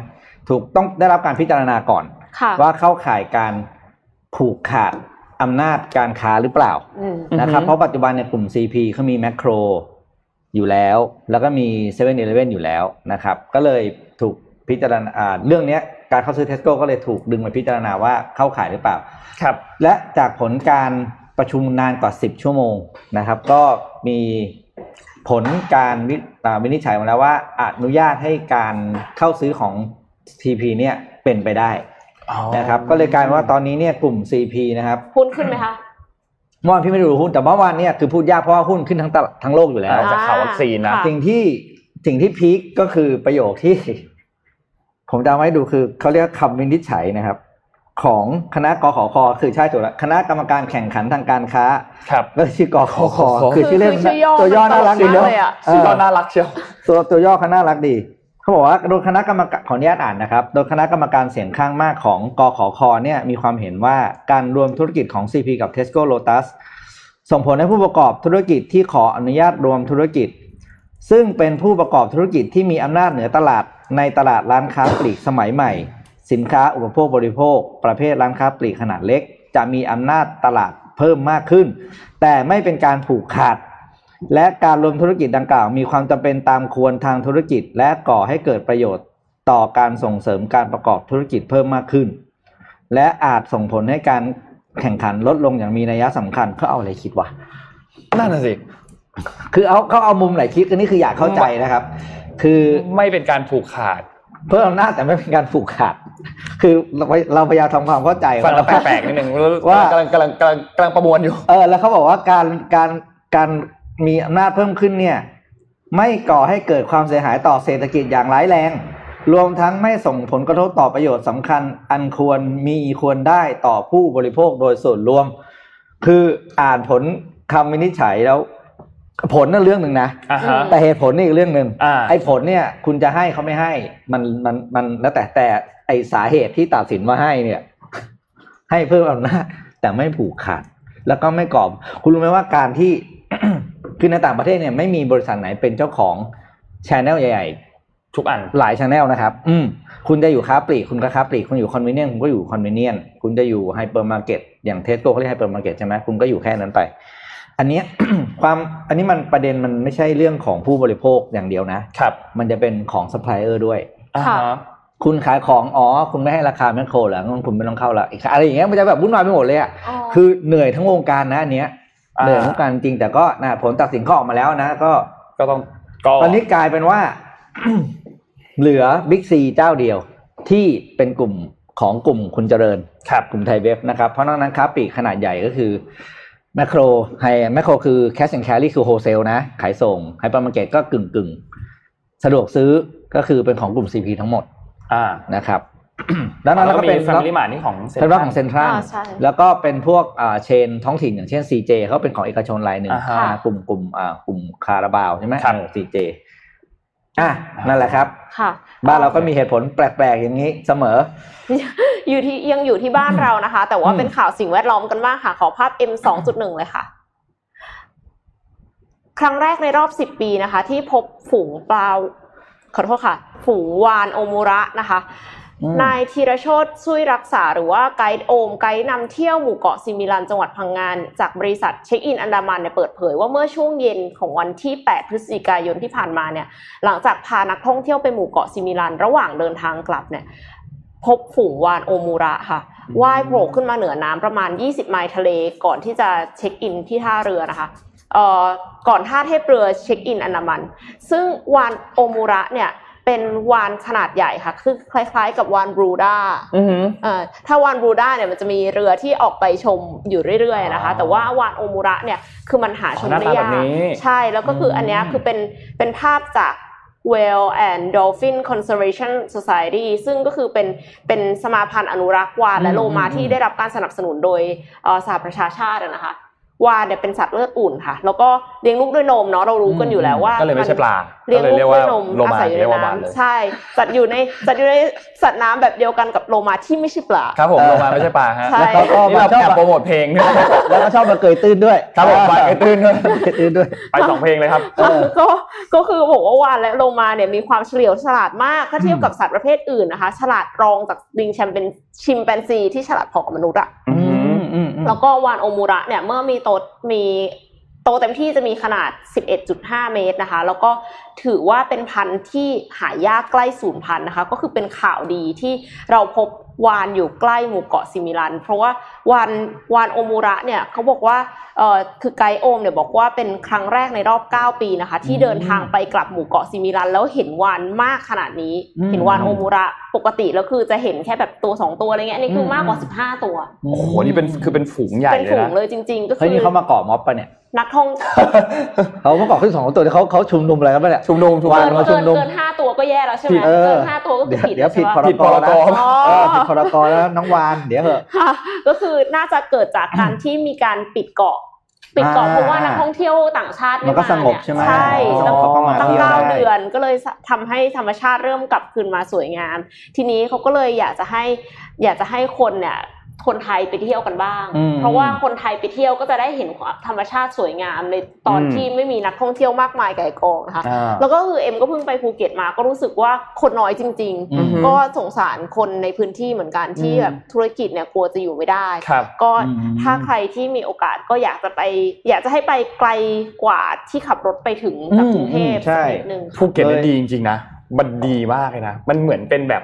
ถูกต้องได้รับการพิจารณาก่อนค่ะว่าเข้าข่ายการผูกขาด อำนาจการค้าหรือเปล่าอืมนะครับอือฮึเพราะปัจจุบันเนี่ยกลุ่ม CP เขามีแมคโครอยู่แล้ว แล้วก็มี7 e เ e ่ e ออยู่แล้วนะครับ ก็เลยถูกพิจารณาอ่าเรื่องเนี้ยการเข้าซื้อเทสโก้ก็เลยถูกดึงมาพิจารณาว่าเข้าข่ายหรือเปล่าครับ และจากผลการประชุมนานกว่า 10 ชั่วโมงนะครับ ก็มีผลการวิอ่าวินิจฉัยมาแล้วว่าอนุญาตให้การเข้าซื้อของ TP เนี่ยเป็นไปได้ นะครับ ก็เลยกลายเป็นว่าตอนนี้เนี่ยกลุ่ม CP นะครับหุ้นขึ้นไหมคะเมื่อวานพี่ไม่ได้ดูหุ้นแต่เมื่อวานเนี่ยคือพูดยากเพราะว่าหุ้นขึ้นทั้งตลาดทั้งโลกอยู่แล้วอ่าจากข่าววัคซีนนะค่ะสิ่งที่สิ่งที่พีคก็คือประโยคที่ ผมจะเอามาให้ดูคือเขาเรียกว่าคำวินิจฉัยนะครับ ของคณะกขคคือใช่ถูกแล้วคณะกรรมการแข่งขันทางการค้าครับก็ชื่อกขคคือคือชื่อเล่นคือชื่อย่อตัวย่อน่ารักดีมันตลกมากเลยอะชื่อก็น่ารักเชียวตัวตัวย่อเขาน่ารักดี เขาบอกว่าโดยคณะกรรมการขออนุญาตอ่านนะครับ โดยคณะกรรมการเสียงข้างมากของกขคเนี่ยมีความเห็นว่าการรวมธุรกิจของ CP กับ Tesco Lotus ส่งผลให้ผู้ประกอบธุรกิจที่ขออนุญาตรวมธุรกิจ ซึ่งเป็นผู้ประกอบธุรกิจที่มีอำนาจเหนือตลาดในตลาดร้านค้าปลีกสมัยใหม่ สินค้าอุปโภคบริโภค ประเภทร้านค้าปลีกขนาดเล็ก จะมีอำนาจตลาดเพิ่มมากขึ้น แต่ไม่เป็นการผูกขาด และการรวมธุรกิจดังกล่าว มีความจำเป็นตามควรทางธุรกิจ และก่อให้เกิดประโยชน์ต่อการส่งเสริมการประกอบธุรกิจเพิ่มมากขึ้น และอาจส่งผลให้การแข่งขันลดลงอย่างมีนัยสำคัญเขาเอาอะไรคิดวะนั่นน่ะสิคือเอาเขาเอามุมไหนคิดอันนี้คืออยากเข้าใจนะครับ คือไม่เป็นการผูกขาด เพิ่มอำนาจแต่ไม่เป็นการผูกขาด คือเราเราพยายามทำความเข้าใจฟังแล้วแปลกๆนิดนึงว่ากำลังกำลังกำลังกำลังประมวลอยู่ เออแล้วเขาบอกว่าการการการ มีอำนาจเพิ่มขึ้นเนี่ยไม่ก่อให้เกิดความเสียหายต่อเศรษฐกิจอย่างร้ายแรง รวมทั้งไม่ส่งผลกระทบต่อประโยชน์สำคัญ อันควรมีควรได้ต่อผู้บริโภคโดยส่วนรวม คืออ่านผลคำวินิจฉัยแล้ว ผลนั่นเรื่องหนึ่งนะอ่าฮะแต่เหตุผลนี่อีกเรื่องหนึ่งอ่าไอ้ผลเนี่ย คุณจะให้เขาไม่ให้ มันมันมันแล้วแต่แต่ไอ้สาเหตุที่ตัดสินว่าให้เนี่ย ให้เพิ่มอำนาจแต่ไม่ผูกขาด แล้วก็ไม่กรอบ คุณรู้ไหมว่าการที่ คือในต่างประเทศเนี่ยไม่มีบริษัทไหนเป็นเจ้าของ channel ใหญ่ทุกอันๆหลาย channel นะครับ อืมคุณจะอยู่ค้าปลีกคุณก็ค้าปลีกคุณอยู่ convenience คุณก็อยู่ convenience คุณจะอยู่ไฮเปอร์มาร์เก็ตอย่างเทสโก้เขาเรียกไฮเปอร์มาร์เก็ตใช่ไหมคุณก็อยู่แค่นั้นไป อันเนี้ยความอันนี้มันประเด็นมันไม่ใช่เรื่องของผู้บริโภคอย่างเดียวนะครับมันจะเป็นของซัพพลายเออร์ด้วยอ่าค่ะฮะคุณขายของอ๋อคุณไม่ให้ราคาแมคโครเหรองั้นคุณไม่ต้องเข้าละอีกอะไรอย่างเงี้ยมันจะแบบวุ่นวายไปหมดเลยอะอ๋อคือเหนื่อยทั้งวงการนะอันเนี้ยอ่า เหนื่อยทั้งวงการจริงแต่ก็นะผลตัดสินก็ออกมาแล้วนะ ก็ก็ต้องก็ตอนนี้กลายเป็นว่า เหลือบิ๊กซีเจ้าเดียวที่เป็นกลุ่มของกลุ่มคุณเจริญครับกลุ่มไทยเบฟนะครับเพราะนอกนั้นค้าปลีกขนาดใหญ่ก็คือแมคโครไฮแมคโครคือ cash and carry คือ wholesale นะ ขายส่งไฮเปอร์มาร์เก็กึ่งกึ่งๆสะดวกซื้อก็คือเป็นของกลุ่ม CP ทั้งหมดอ่านะครับ แล้วนั้นก็เป็นแฟมิลี่มาร์นี่ของเป็นว่าของเซ็นทรัลอ่าใช่แล้วก็เป็นพวกอ่า chain ท้องถิ่นอย่างเช่น CJ เขาเป็นของเอกชนรายหนึ่งอ่าฮะอ่ากลุ่มกลุ่มอ่ากลุ่มคาราบาวใช่ไหมครับเออ CJ อะนั่นแหละครับค่ะบ้านเราก็มีเหตุผลแปลกๆอย่างนี้เสมอ อยู่ที่ยังอยู่ที่บ้านเรานะคะ แต่ว่าอืมเป็นข่าวสิ่งแวดล้อมกันบ้างค่ะขอภาพ M 2.1เลยค่ะครั้งแรกในรอบ 10 ปีนะคะ ที่พบฝูงปลาขอโทษค่ะ ฝูงวานโอมูระนะคะอืม นายธีรโชตซุยรักษาหรือว่าไกด์โอมไกด์นำเที่ยวหมู่เกาะซิมิลันจังหวัดพังงาน จากบริษัทเช็คอินอันดามันเนี่ยเปิดเผยว่าเมื่อช่วงเย็นของวันที่ 8 พฤศจิกายนที่ผ่านมาเนี่ยหลังจากพานักท่องเที่ยวไปหมู่เกาะสิมิลัน ระหว่างเดินทางกลับเนี่ยพบฝูงวาฬโอมูระค่ะว่ายโผล่ขึ้นมาเหนือน้ำประมาณ 20 ไมล์ทะเลก่อนที่จะ check in ที่ท่าเรือนะคะเอ่อก่อนท่าเทียบเรือเช็คอินอันดามัน ซึ่งวาฬโอมูระเนี่ย เป็นวาฬขนาดใหญ่ค่ะ คือคล้าย ๆ กับวาฬบรูด้าอือหือเอ่อถ้าวาฬบรูด้าเนี่ยมันจะมีเรือที่ออกไปชมอยู่เรื่อยๆนะคะอ๋อแต่ว่าวาฬโอมูระเนี่ยคือมันหาชมอ๋อหน้าได้ตาแบยาบกนี้ใช่แล้วก็คืออันเนี้ยอืมคือเป็นเป็นภาพจาก Whale and Dolphin Conservation Society ซึ่งก็คือเป็นเป็นสมาพันธ์อนุรักษ์วาฬและโลมาที่ได้รับการสนับสนุนโดยเอ่อสหประชาชาติอะนะคะ วาฬเนี่ยเป็นสัตว์เลือดอุ่นค่ะ แล้วก็เลี้ยงลูกด้วยนมเนาะเรารู้กันอยู่แล้วว่าก็เลยไม่ใช่ปลาเลี้ยงก็ลูกเรียกด้ว่าวยนมโลอามาศัยอยู่เรียกในว่าบาลเลยน้ำใช่สัตว์อยู่ในสัตว์อยู่ในสัตว์น้ำแบบเดียวกันกับโลมาที่ไม่ใช่ปลาครับผมเออโลมาไม่ใช่ปลาฮะใช่แล้วเขาก็นี่มาเราชอบแอบโปรโมทเพลงด้วยแล้วก็ชอบมาเกยตื้นด้วยครับผมมาเกยตื้นด้วยเกยตื้นด้วยไปสองเพลงเลยครับเออก็ก็คือบอกว่าวานและโลมาเนี่ยมีความเฉลียวฉลาดมากถ้าเทียบกับสัตว์ประเภทอื่นนะคะ ฉลาดรองจากลิงแชมเป็นชิมแปนซีที่ฉลาดพอกับมนุษย์อะอืมอืมอืม แล้วก็วานโอมูระเนี่ยเมื่อมีโตมีโตเต็มที่จะมีขนาด 11.5 เมตรนะคะ แล้วก็ถือว่าเป็นพันธุ์ที่หายากใกล้สูญพันธุ์นะคะ ก็คือเป็นข่าวดีที่เราพบ วานอยู่ใกล้หมู่เกาะซิมิลัน เพราะว่าวานวานโอมูระเนี่ยเขาบอกว่าเออคือไกด์โอมเนี่ยบอกว่าเป็นครั้งแรกในรอบ 9 ปีนะคะ ที่เดินทางไปกลับหมู่เกาะซิมิลัน แล้วเห็นวานมากขนาดนี้อืมเห็นวานโอมูระปกติแล้วคือจะเห็นแค่แบบตัวสองตัวอะไรเงี้ยอันนี้คือมากกว่า 15 ตัวโอ้โหนี่เป็นคือเป็นฝูงใหญ่เป็นเลยฝูงนะเลยจริง ๆ ก็คืเฮ้ยอนี่เขามาเกาะม็อบปะเนี่ย นักท่องเขามาเกาะขึ้นสองตัวเขาเขาชุมนุมอะไรกันปะเนี่ยชุมนุมชุมวานุนมมาชุเกิมนนุมเกินห้าตัวก็แย่แล้วใช่ไหมเออเกินห้าตัวก็คือเดี๋ยวผิดเดี๋ยวผิดใช่พปะรผิดกพรกนะอ๋อเออผิดพรกแล้วน้องวานเดี๋ยวเหอะค่ะก็คือน่าจะเกิดจากการที่มีการปิดเกาะปิดเกาะอ่าเพราะว่านักท่องเที่ยวต่างชาติมันก็ไาสงบเยใช่ไหมใช่อ๋อตั้งเขาก็มาตั้งเที่ยวเก้าได้เดือนก็เลยทำให้ธรรมชาติเริ่มกลับคืนมาสวยงาม ทีนี้เขาก็เลยอยากจะให้อยากจะให้คนเนี่ย คนไทยไปเที่ยวกันบ้างอืมเพราะว่าคนไทยไปเที่ยวก็จะได้เห็นความธรรมชาติสวยงามในตอนอืมที่ไม่มีนักท่องเที่ยวมากมายก่ายกองนะคะอ่าแล้วก็คือเอ็มก็เพิ่งไปภูเก็ตมาก็รู้สึกว่าคนน้อยจริงอืมๆก็สงสารคนในพื้นที่เหมือนกันที่อืมแบบธุรกิจเนี่ยกลัวจะอยู่ไม่ได้ครับก็อืมถ้าใครที่มีโอกาสก็อยากจะไป อยากจะให้ไปไกลกว่าที่ขับรถไปถึงจากกรุงเทพอืมใช่สักนิดนึงภูเก็ตเนี่ยเลยดีจริงๆนะมันดีมากเลยนะมันเหมือนเป็นแบบ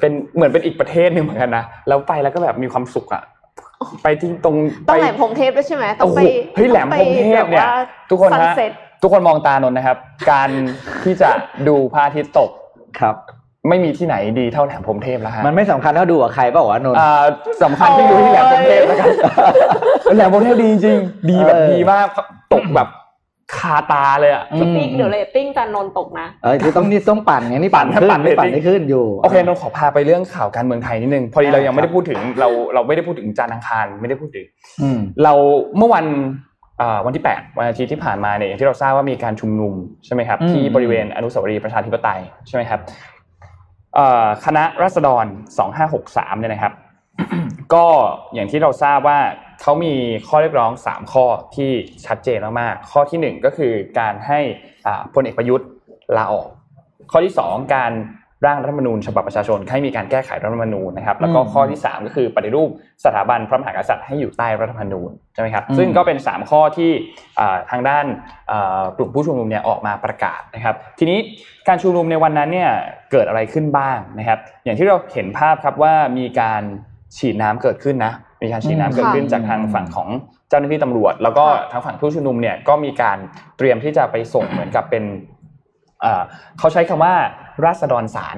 เป็นเหมือนเป็นอีกประเทศหนึ่งเหมือนกันนะแล้วไปแล้วก็แบบมีความสุขอะไปที่ตรงต้องไปแหลมพรหมเทพด้วยใช่ไหมต้อโอ้งโหไปเฮ้ยแหลมพรหมเทพเนี่ยทุกคน sun ฮะเซ็ตทุกคนมองตานนท์นะครับ การที่จะดูพระอาทิตย์ตกครับ ไม่มีที่ไหนดีเท่าแหลมพรหมเทพแล้วฮะมันไม่สำคัญเท่าดูกับใครเปล่าวะนนท์อ่าสำคัญที่อยู่ที่แหลมพรหมเทพแล้วกันแหลมพรหมเทพดีจริงๆดีแบบเออดีมากตกแบบ คาตาเลยอะอืมติ๊กเดี๋ยวเรตติ้งจันนนท์ตกนะเออคือต้องนี่ต้องปั่นไงนี่ปั่นปั่นขึ้นปั่นนี่ปั่นเรตติ้งได้ขึ้นอยู่โอเคนนท์ขอพาไปเรื่องข่าวการเมืองไทยนิดนึงพอดีเราอ่ายังไม่ครัได้บพูดถึงเราเราไม่ได้พูดถึงจานทร์อังคารไม่ได้พูดถึงอืมเราเมื่อวันอ่าวันที่ 8 วันอาทิตย์ที่ผ่านมาเนี่ยอย่างที่เราทราบว่ามีการชุมนุมใช่ไหมครับอืมที่บริเวณอนุสาวรีย์ประชาธิปไตยใช่ไหมครับเอ่อคณะรัษฎร 2563เนี่ยนะครับ ก็อย่างที่เราทราบว่าเขามีข้อเรียกร้อง 3 ข้อที่ชัดเจนมากๆข้อทีหนึ่1 ก็คือการให้อ่าพลเอกประยุทธ์ลาออก ข้อที่ 2 การร่างรัฐธรรมนูญฉบับประชาชนให้มีการแก้ไขรัฐธรรมนูญนะครับ แล้วก็อืมข้อที่ 3 ก็คือปฏิรูปสถาบันพระมหากษัตริย์ให้อยู่ใต้รัฐธรรมนูญใช่ไหมครับอืมซึ่งก็เป็น 3 ข้อที่อ่าทางด้านอ่ากลุ่มผู้ชุมนุมเนี่ยออกมาประกาศนะครับ ทีนี้การชุมนุมในวันนั้นเนี่ยเกิดอะไรขึ้นบ้างนะครับ อย่างที่เราเห็นภาพครับว่ามีการ ฉีดน้ำเกิดขึ้นนะ มีการฉีดน้ำเกิดขึ้นจากทางฝั่งของเจ้าหน้าที่ตำรวจ แล้วก็ทางฝั่งผู้ชุมนุมเนี่ยก็มีการเตรียมที่จะไปส่งเหมือนกับเป็นเอ่อเขาใช้คำว่าราษฎรสาร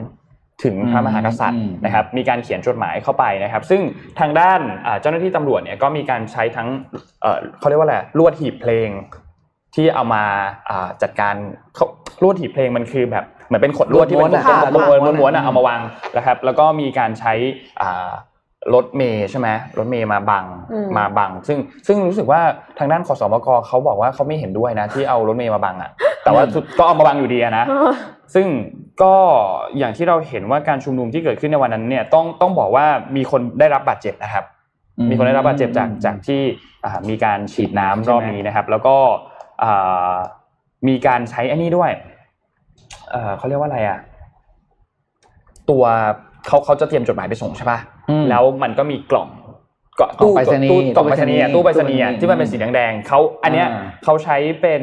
ถึงพระมหากษัตริย์อืมนะครับ มีการเขียนจดหมายเข้าไปนะครับ ซึ่งทางด้านอ่าเจ้าหน้าที่ตำรวจเนี่ยก็มีการใช้ทั้งเอ่อเขาเรียกว่าอะไรลวดหีบเพลงที่เอามาอ่าจัดการเขาลวดหีบเพลงมันคือแบบเหมือนเป็นขดลวดที่เป็นม้วนๆอะกลมๆม้วนๆม้วนๆอะอืมเอามาวางนะครับ แล้วก็มีการใช้อ่า รถเมย์ใช่ไหมรถเมย์มาบังอืมมาบัง ซึ่งซึ่งรู้สึกว่าทางด้านขสมกเขาบอกว่าเขาไม่เห็นด้วยนะ ที่เอารถเมย์มาบังอะ แต่ว่าสุดก็เอามาบังอยู่ดีอะนะ ซึ่งก็อย่างที่เราเห็นว่าการชุมนุมที่เกิดขึ้นในวันนั้นเนี่ยต้องต้องบอกว่ามีคนได้รับบาดเจ็บนะครับ มีคนได้รับบาดเจ็บจากจากที่อ่ามีการฉีดน้ำรอบนี้นะครับ แล้วก็อ่ามีการใช้อันนี้ด้วยเอ่อเขาเรียกว่าอะไรอะตัวเขาเขาจะเตรียมจดหมายไปส่งใช่ป่ะอืม แล้วมันก็มีกล่องก็กล่องไปรษณีย์ตู้กล่องไปรษณีย์อะตู้ตู้ไปไปรรษษณีณีย์ย์อะที่มันเป็นสีแดงๆเขาอันเนี้ยอ่าเขาใช้เป็น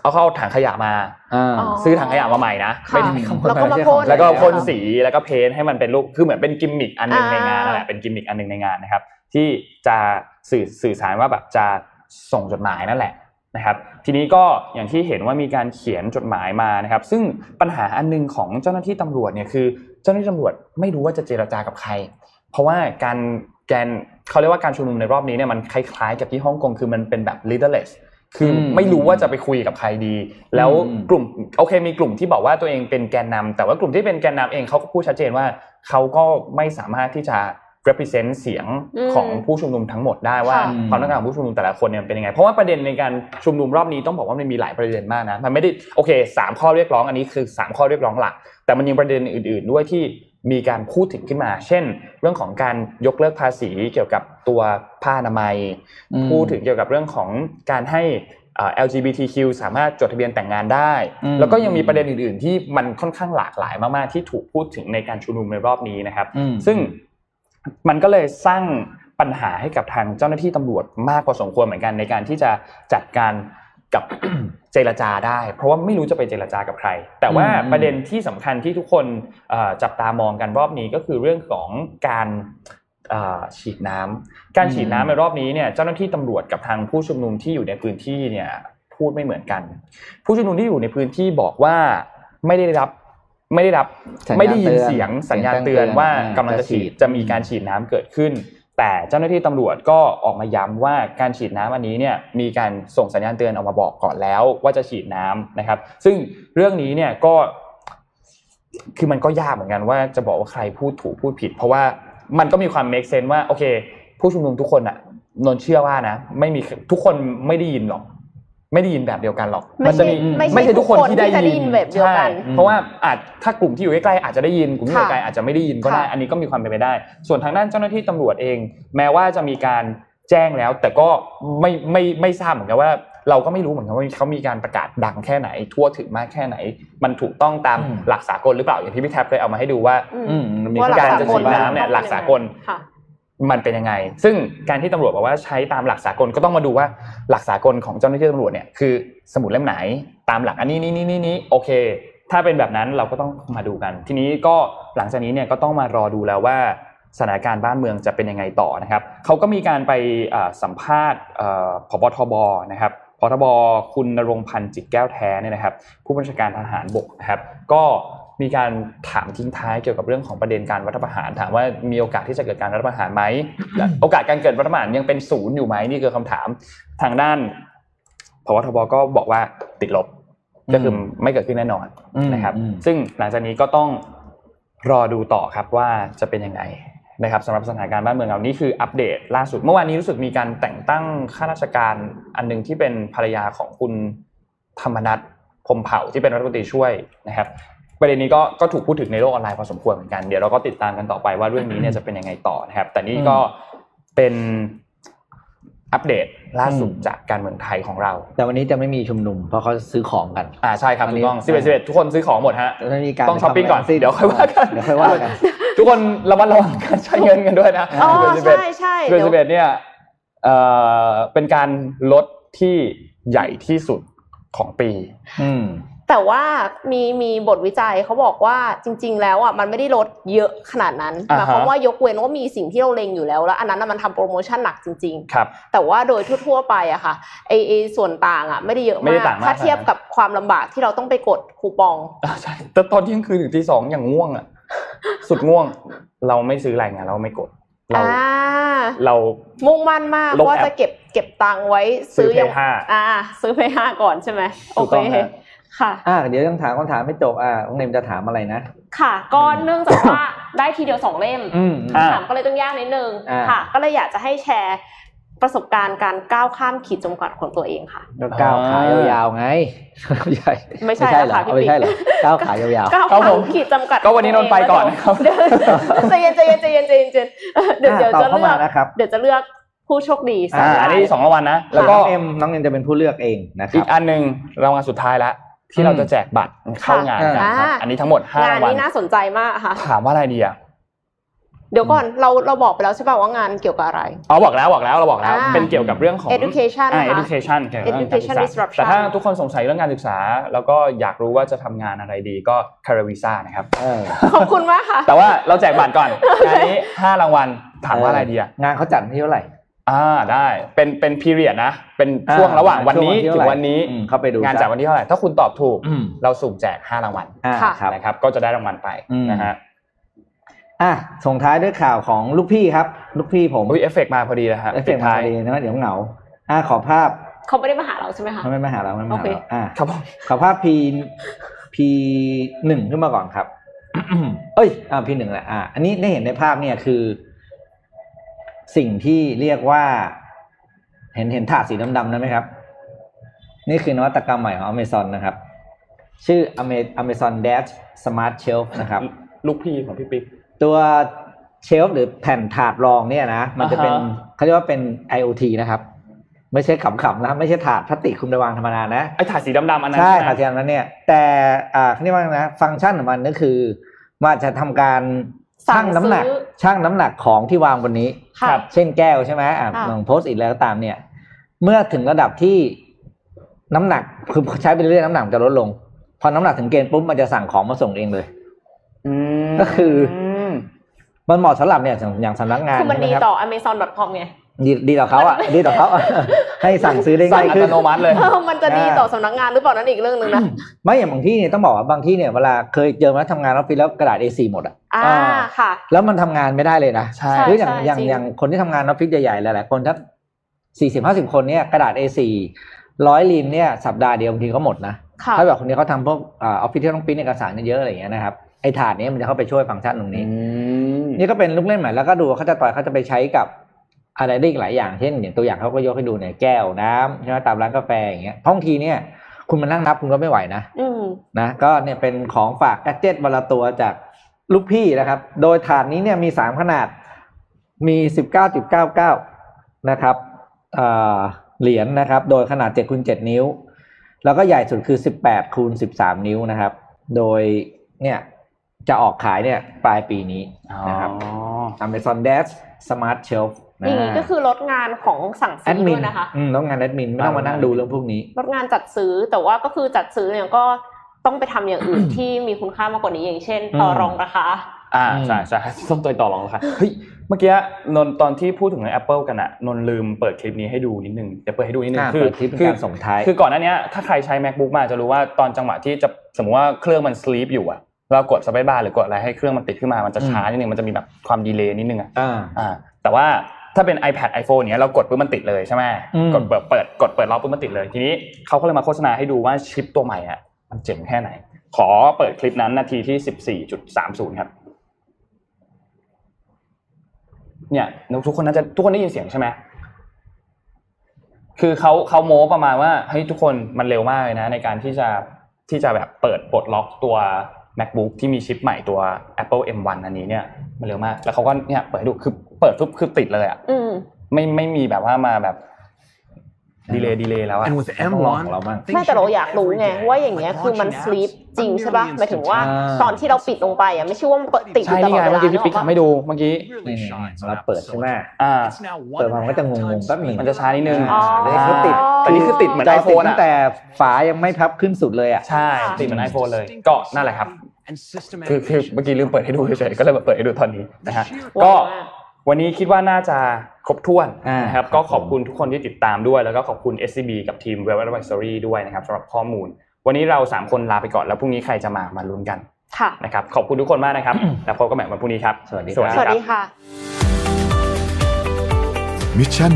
เอาเข้าถังขยะมาอ่าอ๋อซื้อถังขยะมาใหม่นะค่ะไม่ได้ขโมยแล้วก็มาไม่ใช่พ่นแล้วก็พ่นค่ะสีแล้วก็เพ้นท์ให้มันเป็นรูปคือเหมือนเป็นกิมมิคอันหนึ่งอ่าในงานนั่นแหละเป็นกิมมิคอันหนึ่งในงานนะครับ ที่จะสื่อสื่อสารว่าแบบจะส่งจดหมายนั่นแหละนะครับ ทีนี้ก็อย่างที่เห็นว่ามีการเขียนจดหมายมานะครับ ซึ่งปัญหาอันหนึงของเจ้าหน้าที่ตำรวจเนี่ยคือ เจ้าหน้าที่ตำรวจไม่รู้ว่าจะเจรจากับใคร เพราะว่าการแกนเขาเรียกว่าการชุมนุมในรอบนี้เนี่ยมันคล้ายๆกับที่ฮ่องกงคือมันเป็นแบบ leaderless คืออมไม่รู้ว่าจะไปคุยกับใครดี แล้วอืมกลุ่มโอเคมีกลุ่มที่บอกว่าตัวเองเป็นแกนนำแต่ว่ากลุ่มที่เป็นแกนนำเองเขาก็พูดชัดเจนว่าเขาก็ไม่สามารถที่จะ represent เสียงอืมของผู้ชุมนุมทั้งหมดได้ว่าค่ะความต้องการของผู้ชุมนุมแต่ละคนเนี่ยเป็นยังไง เพราะว่าประเด็นในการชุมนุมรอบนี้ต้องบอกว่ามันมีหลายประเด็นมากนะมันไม่ได้โอเคสามข้อเรียกร้องอันนี้คือสามข้อเรียกร้องหลัก แต่มันยังประเด็นอื่น ๆ ด้วยที่มีการพูดถึงขึ้นมา เช่น เรื่องของการยกเลิกภาษีเกี่ยวกับตัวผ้าอนามัยอืมพูดถึงเกี่ยวกับเรื่องของการให้อ่า LGBTQ สามารถจดทะเบียนแต่งงานได้อืมแล้วก็ยังมีประเด็นอื่น ๆ ที่มันค่อนข้างหลากหลายมาก ๆ ที่ถูกพูดถึงในการชุมนุมในรอบนี้นะครับอืมซึ่งมันก็เลยสร้างปัญหาให้กับทางเจ้าหน้าที่ตำรวจมากพอสมควรเหมือนกันในการที่จะจัดการ กับเจรจาได้ เพราะว่าไม่รู้จะไปเจรจากับใคร แต่ว่าอืมประเด็นที่สำคัญที่ทุกคนเอ่อจับตามองกันรอบนี้ก็คือเรื่องของการเอ่อฉีดน้ำการฉีดน้ำในรอบนี้เนี่ยเจ้าหน้าที่ตำรวจกับทางผู้ชุมนุมที่อยู่ในพื้นที่เนี่ยพูดไม่เหมือนกัน ผู้ชุมนุมที่อยู่ในพื้นที่บอกว่าไม่ได้รับไม่ได้รับสัญญาณไม่ได้ยินเตือนเสียงสัญญาณเสียงแจ้งเตือนว่าเตือนกำลังจะฉีดจะฉีดจะมีการฉีดน้ำเกิดขึ้น แต่เจ้าหน้าที่ตำรวจก็ออกมาย้ำว่าการฉีดน้ำอันนี้เนี่ยมีการส่งสัญญาณเตือนออกมาบอกก่อนแล้ว ว่าจะฉีดน้ำนะครับ ซึ่งเรื่องนี้เนี่ยก็ คือมันก็ยากเหมือนกันว่าจะบอกว่าใครพูดถูกพูดผิด เพราะว่ามันก็มีความ make sense ว่าโอเค ผู้ชุมนุมทุกคนอะนนเชื่อว่านะ ไม่มีทุกคนไม่ได้ยินหรอก ไม่ได้ยินแบบเดียวกันหรอกไม่ใช่จะมีไม่ใช่ไม่ใช่ทุกคนที่ได้ทุกคนที่จะได้ยินแบบเดียวกันใช่เพราะว่าอาจถ้ากลุ่มที่อยู่ใกล้ๆอาจจะได้ยินกลุ่มที่อยู่ไกลๆอาจจะไม่ได้ยินก็ได้ค่ะอันนี้ก็มีความเป็นไปได้ ส่วนทางด้านเจ้าหน้าที่ตำรวจเอง แม้ว่าจะมีการแจ้งแล้ว แต่ก็ไม่ไม่ไม่ทราบเหมือนกันว่า เราก็ไม่รู้เหมือนกันว่าเขามีการประกาศดังแค่ไหน ทั่วถึงมากแค่ไหน มันถูกต้องตามอืมหลักสากลหรือเปล่าอย่างที่พี่แท็บเคยเอามาให้ดูว่าอืมมีว่าหลัการสจะฉีดน้ำเนี่ยหลักสากลค่ะ มันเป็นยังไง ซึ่งการที่ตำรวจบอกว่าใช้ตามหลักสากลก็ต้องมาดูว่าหลักสากลของเจ้าหน้าที่ตำรวจเนี่ยคือสมุดเล่มไหนตามหลักอันนี้นี่นี่นี่นี่โอเค ถ้าเป็นแบบนั้นเราก็ต้องมาดูกัน ทีนี้ก็หลังจากนี้เนี่ยก็ต้องมารอดูแล้วว่าสถานการณ์บ้านเมืองจะเป็นยังไงต่อนะครับเขาก็มีการไปสัมภาษณ์พบทบนะครับพบทบคุณนรงพันธ์จิตแก้วแท้เนี่ยนะครับ ผู้บัญชาการทหารบกนะครับ ก็ มีการถามทิ้งท้ายเกี่ยวกับเรื่องของประเด็นการรัฐประหาร ถามว่ามีโอกาสที่จะเกิดการรัฐประหารไหมและโอกาสการเกิดรัฐประหารยังเป็นศูนย์อยู่ไหมนี่คือคำถามทางด้านพวทบก็บอกว่าติดลบก็คือไม่เกิดขึ้นแน่นอนอืมนะครับอืมซึ่งหลังจากนี้ก็ต้องรอดูต่อครับว่าจะเป็นยังไงนะครับสำหรับสถานการณ์บ้านเมืองเรานี่คืออัปเดตล่าสุดเมื่อวานนี้รู้สึกมีการแต่งตั้งข้าราชการอันหนึงที่เป็นภรรยาของคุณธรรมนัฐพรหมเผ่าที่เป็นรัฐมนตรีช่วยนะครับ ประเด็นนี้ก็ก็ถูกพูดถึงในโลกออนไลน์พอสมควรเหมือนกันเดี๋ยวเราก็ติดตามกันต่อไปว่าเรื่องนี้เนี่ยจะเป็นยังไงต่อนะครับ แต่นี่ก็เป็นอัปเดตล่าสุดจากการเมืองไทยของเรา แต่วันนี้จะไม่มีชุมนุมเพราะเขาซื้อของกัน อ่าใช่ครับวันถูนี้กต้องสิบเอ็ดสิบเอ็ดทุกคนซื้อของหมดฮะจะไม่มีการต้องช้อปปิ้งก่อนสิเดี๋ยวค่อยว่ากันเดี๋ยวค่อยว่ากันทุกคนระมัดระวังการใช้เงินกันด้วยนะอ๋อ11ใช่ใช่เดือนเดี๋ยวสิบเอ็ดเนี่ยเอ่อเป็นการลดที่ใหญ่ที่สุดของปี อืม แต่ว่ามีมีบทวิจัยเขาบอกว่าจริง ๆ แล้วอะมันไม่ได้ลดเยอะขนาดนั้นหอ่าฮะมายความว่ายกเว้นว่ามีสิ่งที่เราเล็งอยู่แล้ว แล้วอันนั้นน่ะมันทำโปรโมชั่นหนักจริงๆครับแต่ว่าโดยทั่วๆไปอะค่ะไอไอส่วนต่างอะไม่ได้เยอะไม่มาได้กต่างมากถ้าเทียบกับความลำบากที่เราต้องไปกดคูปองอ่าใช่แต่ตอนเที่ยงคืนถึงตีสองอย่างง่วงอะสุดง่วงเราไม่ซื้อรายงานเราไม่กดเราอ่าเรามุ่งมั่นมากลบว่าแอปจะเก็บเก็บตังค์ไว้ซื้อยัง Play ห้าอ่า ซื้อเพย์ห้าก่อนใช่ไหมโอถูกเคต้องฮะ ค่ะอ่าเดี๋ยวต้องถามคำถามไม่จบอ่าน้องเนมจะถามอะไรนะ ค่ะ ก็เนื่องจากว่าได้ทีเดียวสองเล่มอืมอ่าถามก็เลยต้องยากนิดนึงอ่าค่ะ ก็เลยอยากจะให้แชร์ประสบการณ์การก้าวข้ามขีดจำกัดของตัวเองค่ะแล้วก้าวขายาวๆไงไม่ใช่ไม่ใช่เหรอค่ะพี่เอาไม่ใช่เหรอปิ๊กก้าวขายาวๆก้าวครับผข้ามมขีดจำกัดก็วันนี้นนท์ไปก่อนนะครับเดี๋ยวใจเย็นใจเย็นใจเย็นใจเย็นใจเย็นเดี๋ยวเดี๋ยวอะตอบจะเข้าเลืมาอกนะครับเดี๋ยวจะเลือกผู้โชคดีอ่าสามอันรายนี้สองรางวัลนะแล้แล้ววก็ก็เอ็มน้องเอ็มจะเป็นผู้เลือกเองนะคอีรับกอันหนึ่งรางวัลสุดท้ายแล้ว ที่เราจะแจกบัตรเข้างานกันอ่าครับอันนี้ทั้งหมดห้างานรางวัลนี้น่าสนใจมากค่ะถามว่าอะไรดีอะเดี๋ยวก่อนเราเราบอกไปแล้วใช่ป่ะว่างานเกี่ยวกับอะไรอ๋อบอกแล้วบอกแล้วเราบอกแล้วอ่าเป็นเกี่ยวกับเรื่องของ education อ่านะคะ education เกี่ยวกับเรื่องการศึก education ษา disruption แต่ถ้าทุกคนสงสัยเรื่องการศึกษา แล้วก็อยากรู้ว่าจะทำงานอะไรดีก็คาราวิซ่านะครับเออขอบคุณมากค่ะ แต่ว่าเราแจกบัตรก่อนงานนี้ห้ารางวัลถามว่าอะไรดีอะงานเขาจัดที่เท่าไหร่ อ่าได้เป็นเป็น period นะ เป็นช่วงระหว่างวันนี้ช่วงวันที่ถึเท่าไหร่งวันนี้อืมเข้าไปดูงานจากวันที่เท่าไหร่ถ้าคุณตอบถูกอืมเราสุ่มแจกห้ารางวัลอ่าค่ะครับนะครับ ก็จะได้รางวัลไปอืมนะฮะอะส่งท้ายด้วยข่าวของลูกพี่ครับ ลูกพี่ผมอุ้ยเอฟเฟกต์มาพอดีเลยครับเอฟเฟกต์มาพอดีนะเดี๋ยวเหงาอะขอภาพเขาไม่ได้มาหาเราใช่ไหมคะมันไม่มาหาเราไม่มาหาโอเคเราอะครับผมขอภาพ P P หนึ่งขึ้นมาก่อนครับ เอ้ยอ่า P หนึ่งแหละอะอันนี้ได้เห็นในภาพเนี่ยคือ สิ่งที่เรียกว่า เห็นเห็นถาดสีดำๆนั้นไหมครับ นี่คือนวัตกรรมใหม่ของ Amazon นะครับ ชื่อ Ame- Amazon Dash Smart Shelf นะครับ ลูกพี่ของพี่ปิ๊กตัวเชลฟ์หรือแผ่นถาดรองเนี่ยนะ มันจะเป็นอ่าฮะเขาเรียกว่าเป็น IoT นะครับ ไม่ใช่ขำๆนะไม่ใช่ถาดพลาสติกคุมไปวางธรรมดานะไอ้ถ่ายสีดำๆอันนั้นใช่ไหมถาดเทียมนั้นเนี่ยแต่อ่าเขาเรียกว่าไงนะฟังก์ชันของมันก็คือมันจะทำการสั่ ชั่งงน้ำหนักซื้อชั่งน้ำหนักของที่วางบนนี้ค่ะเช่นแก้วใช่ไหมอะอ่าลองโพสต์อีกแล้วก็ตามเนี่ย เมื่อถึงระดับที่น้ำหนักคือใช้ไปเรื่อยๆน้ำหนักมันจะลดลง พอน้ำหนักถึงเกณฑ์ปุ๊บมันจะสั่งของมาส่งเองเลยอืมก็คือมมันเหมาะสำหรับเนี่ยอย่างอย่างสำนักงานคือมันดีใช่ไหครับต่อ amazon.com ไง ดีดีต่อเขาอะดีต่อเขาอะให้สั่งซื้อได้สั่ง่างยอัขึ้ตนโนมัติเลยเออมันจะดีต่อสำนักงานหรือเปล่านั่นอีกเรื่องหนึ่งนะไม่อย่างบางที่เนี่ยต้องบอกว่าบางที่เนี่ยเวลาเคยเจอมาทำงานออฟฟิศแล้วกระดาษ A4 หมดอะอ่าอ่าค่ะ แล้วมันทำงานไม่ได้เลยนะใช่หรืออย่างใช่อย่างจริงอย่างคนที่ทำงานออฟฟิศใหญ่ๆหลายๆคนถ้าสี่สิบห้าสิบคนเนี่ยกระดาษ A4 ร้อยรีมเนี่ยสัปดาห์เดียวบางทีก็หมดนะค่ะถ้าแบบคนนี้เขาทำพวกอ่าออฟฟิศที่ต้องปริ้นเอกสารเยอะๆอะไรอย่างเงี้ยนะครับไอ้ถาดเนี้มันจะเข้าไปช่วยฟังก์ชันตรงนี้นี่ก็เป็นลูกเล่นใหม่แล้วก็ดูว่าเขาจะต่อยเขาจะไปใช้กับ อะไรได้อีกหลายอย่างเช่นอย่างตัวอย่างเขาก็ยกให้ดูเนี่ยแก้วน้ำใช่ไหมตามร้านกาแฟอย่างเงี้ยบางทีเนี่ย คุณมานั่งนับคุณก็ไม่ไหวนะอืมนะก็เนี่ยเป็นของฝากแกดเจ็ตวันละตัวจากลูกพี่นะครับ โดยถาดนี้เนี่ยมีสามขนาดมีสิบเก้าจุดเก้าเก้านะครับอ่าเหรียญนะครับ โดยขนาดเจ็ดคูณเจ็ดนิ้ว แล้วก็ใหญ่สุดคือสิบแปดคูณสิบสามนิ้วนะครับ โดยเนี่ยจะออกขายเนี่ยปลายปีนี้นะครับอ๋อ Amazon Dash Smart Shelf นะนี่ก็คือลดงานของสั่งแอซื้ดอมิด้วนยนะคะอืมต้องงานแอดมินไม่ต้องมานั่งดูเรื่องพวกนี้ ลดงานจัดซื้อแต่ว่าก็คือจัดซื้อเนี่ยก็ต้องไปทำอย่างอื่นที่มีคุณค่ามากกว่านี้อย่างเช่น ต่อรองราคาอ่าอืมใช่ใช่ต้องตัวต่อรองราคาเฮ้ยเมื่อกี้นนท์ตอนที่พูดถึงใน Apple กันอะนนท์ลืมเปิดคลิปนี้ให้ดูนิดนึงเดี๋ยวเปิดให้ดูนิดนึงอ่าคืเปิดคลิปเป็นการส่งท้ายคือก่อนหน้าเนี้ยถ้าใครใช้ macbook มาจะรู้ว่าตอนจังหวะที่จะสมมติว่าเครื่องมัน sleep อยู่อะเรากด spacebar หรือกดอะไรให้เครื่องมันติดขึ้นมามันจะช้านิดนึงมันจะมีแบบความ delay นิดนึงอะอ่าอ่าแต่ว่า ถ้าเป็น iPad iPhone เนี้ยเรากดปุ๊บมันติดเลยใช่ไหมอืมกดเปิดเปิดกดเปิดล็อกปุ๊บมันติดเลย ทีนี้เขาก็เลยมาโฆษณาให้ดูว่าชิปตัวใหม่อะมันเจ๋งแค่ไหน ขอเปิดคลิปนั้นนาทีที่14.30ครับเนี่ยทุกคนน่าจะทุกคนได้ยินเสียงใช่ไหมคือเขาเขาโม้ประมาณว่าเฮ้ยทุกคนมันเร็วมากเลยนะ ในการที่จะที่จะแบบเปิดปลดล็อกตัว macbook ที่มีชิปใหม่ตัว Apple M1 อันนี้เนี่ยมันเร็วมาก แล้วเขาก็เนี่ยเปิดให้ดูคือเปิดปุ๊บคือติดเลยอะอืมไม่ไม่มีแบบว่ามาแบบดีเลย์ดีเลย์แล้วอะ And with ต้องลองของ M1 เราบ้างไม่แต่เราอยากรู้ไงว่าอย่างเงี้ยคือมันสลีปจริงใช่ป่ะหมายถึงว่าอ่าตอนที่เราปิดลงไปอะไม่ใช่ว่ามันเปิดติดอใช่ยู่ตนี่ลอดไงเวเมื่อลากี้ที่ปิ๊กนึออกปะทำให้ดูเมื่อกี้นี่เราเปิดใช่ไหมอ่าเปิดมามันก็จะงงๆแป๊บหนึ่งมันจะช้านิดนึงอ๋อนี่คือติดแต่นี่คือติดเหมือนจไออโฟติดนตั้อะงแต่ฝายังไม่พับขึ้นสุดเลยอะใช่ติดเหมือนไอโฟนเลยก็นั่นแหละครับ คือคือเมื่อกี้ลืมเปิดให้ดูเฉยๆก็เลยมาเปิดให้ดูตอนนี้นะฮะก็วันนี้คิดว่าน่าจะครบถ้วนอ่านนะครับครับก็ขอบคุณทุกคนที่ติดตามด้วย แล้วก็ขอบคุณ SCB กับทีม Web Advisory ด้วยนะครับสำหรับข้อมูล วันนี้เราสามคนลาไปก่อนแล้วพรุ่งนี้ใครจะมามาลุ้นกันค่ะนะครับขอบคุณทุกคนมากนะครับแล้วพบกันใหม่วันพรุ่งนี้ครับ สวัสดีครับสวัสดีค่ะมิชชั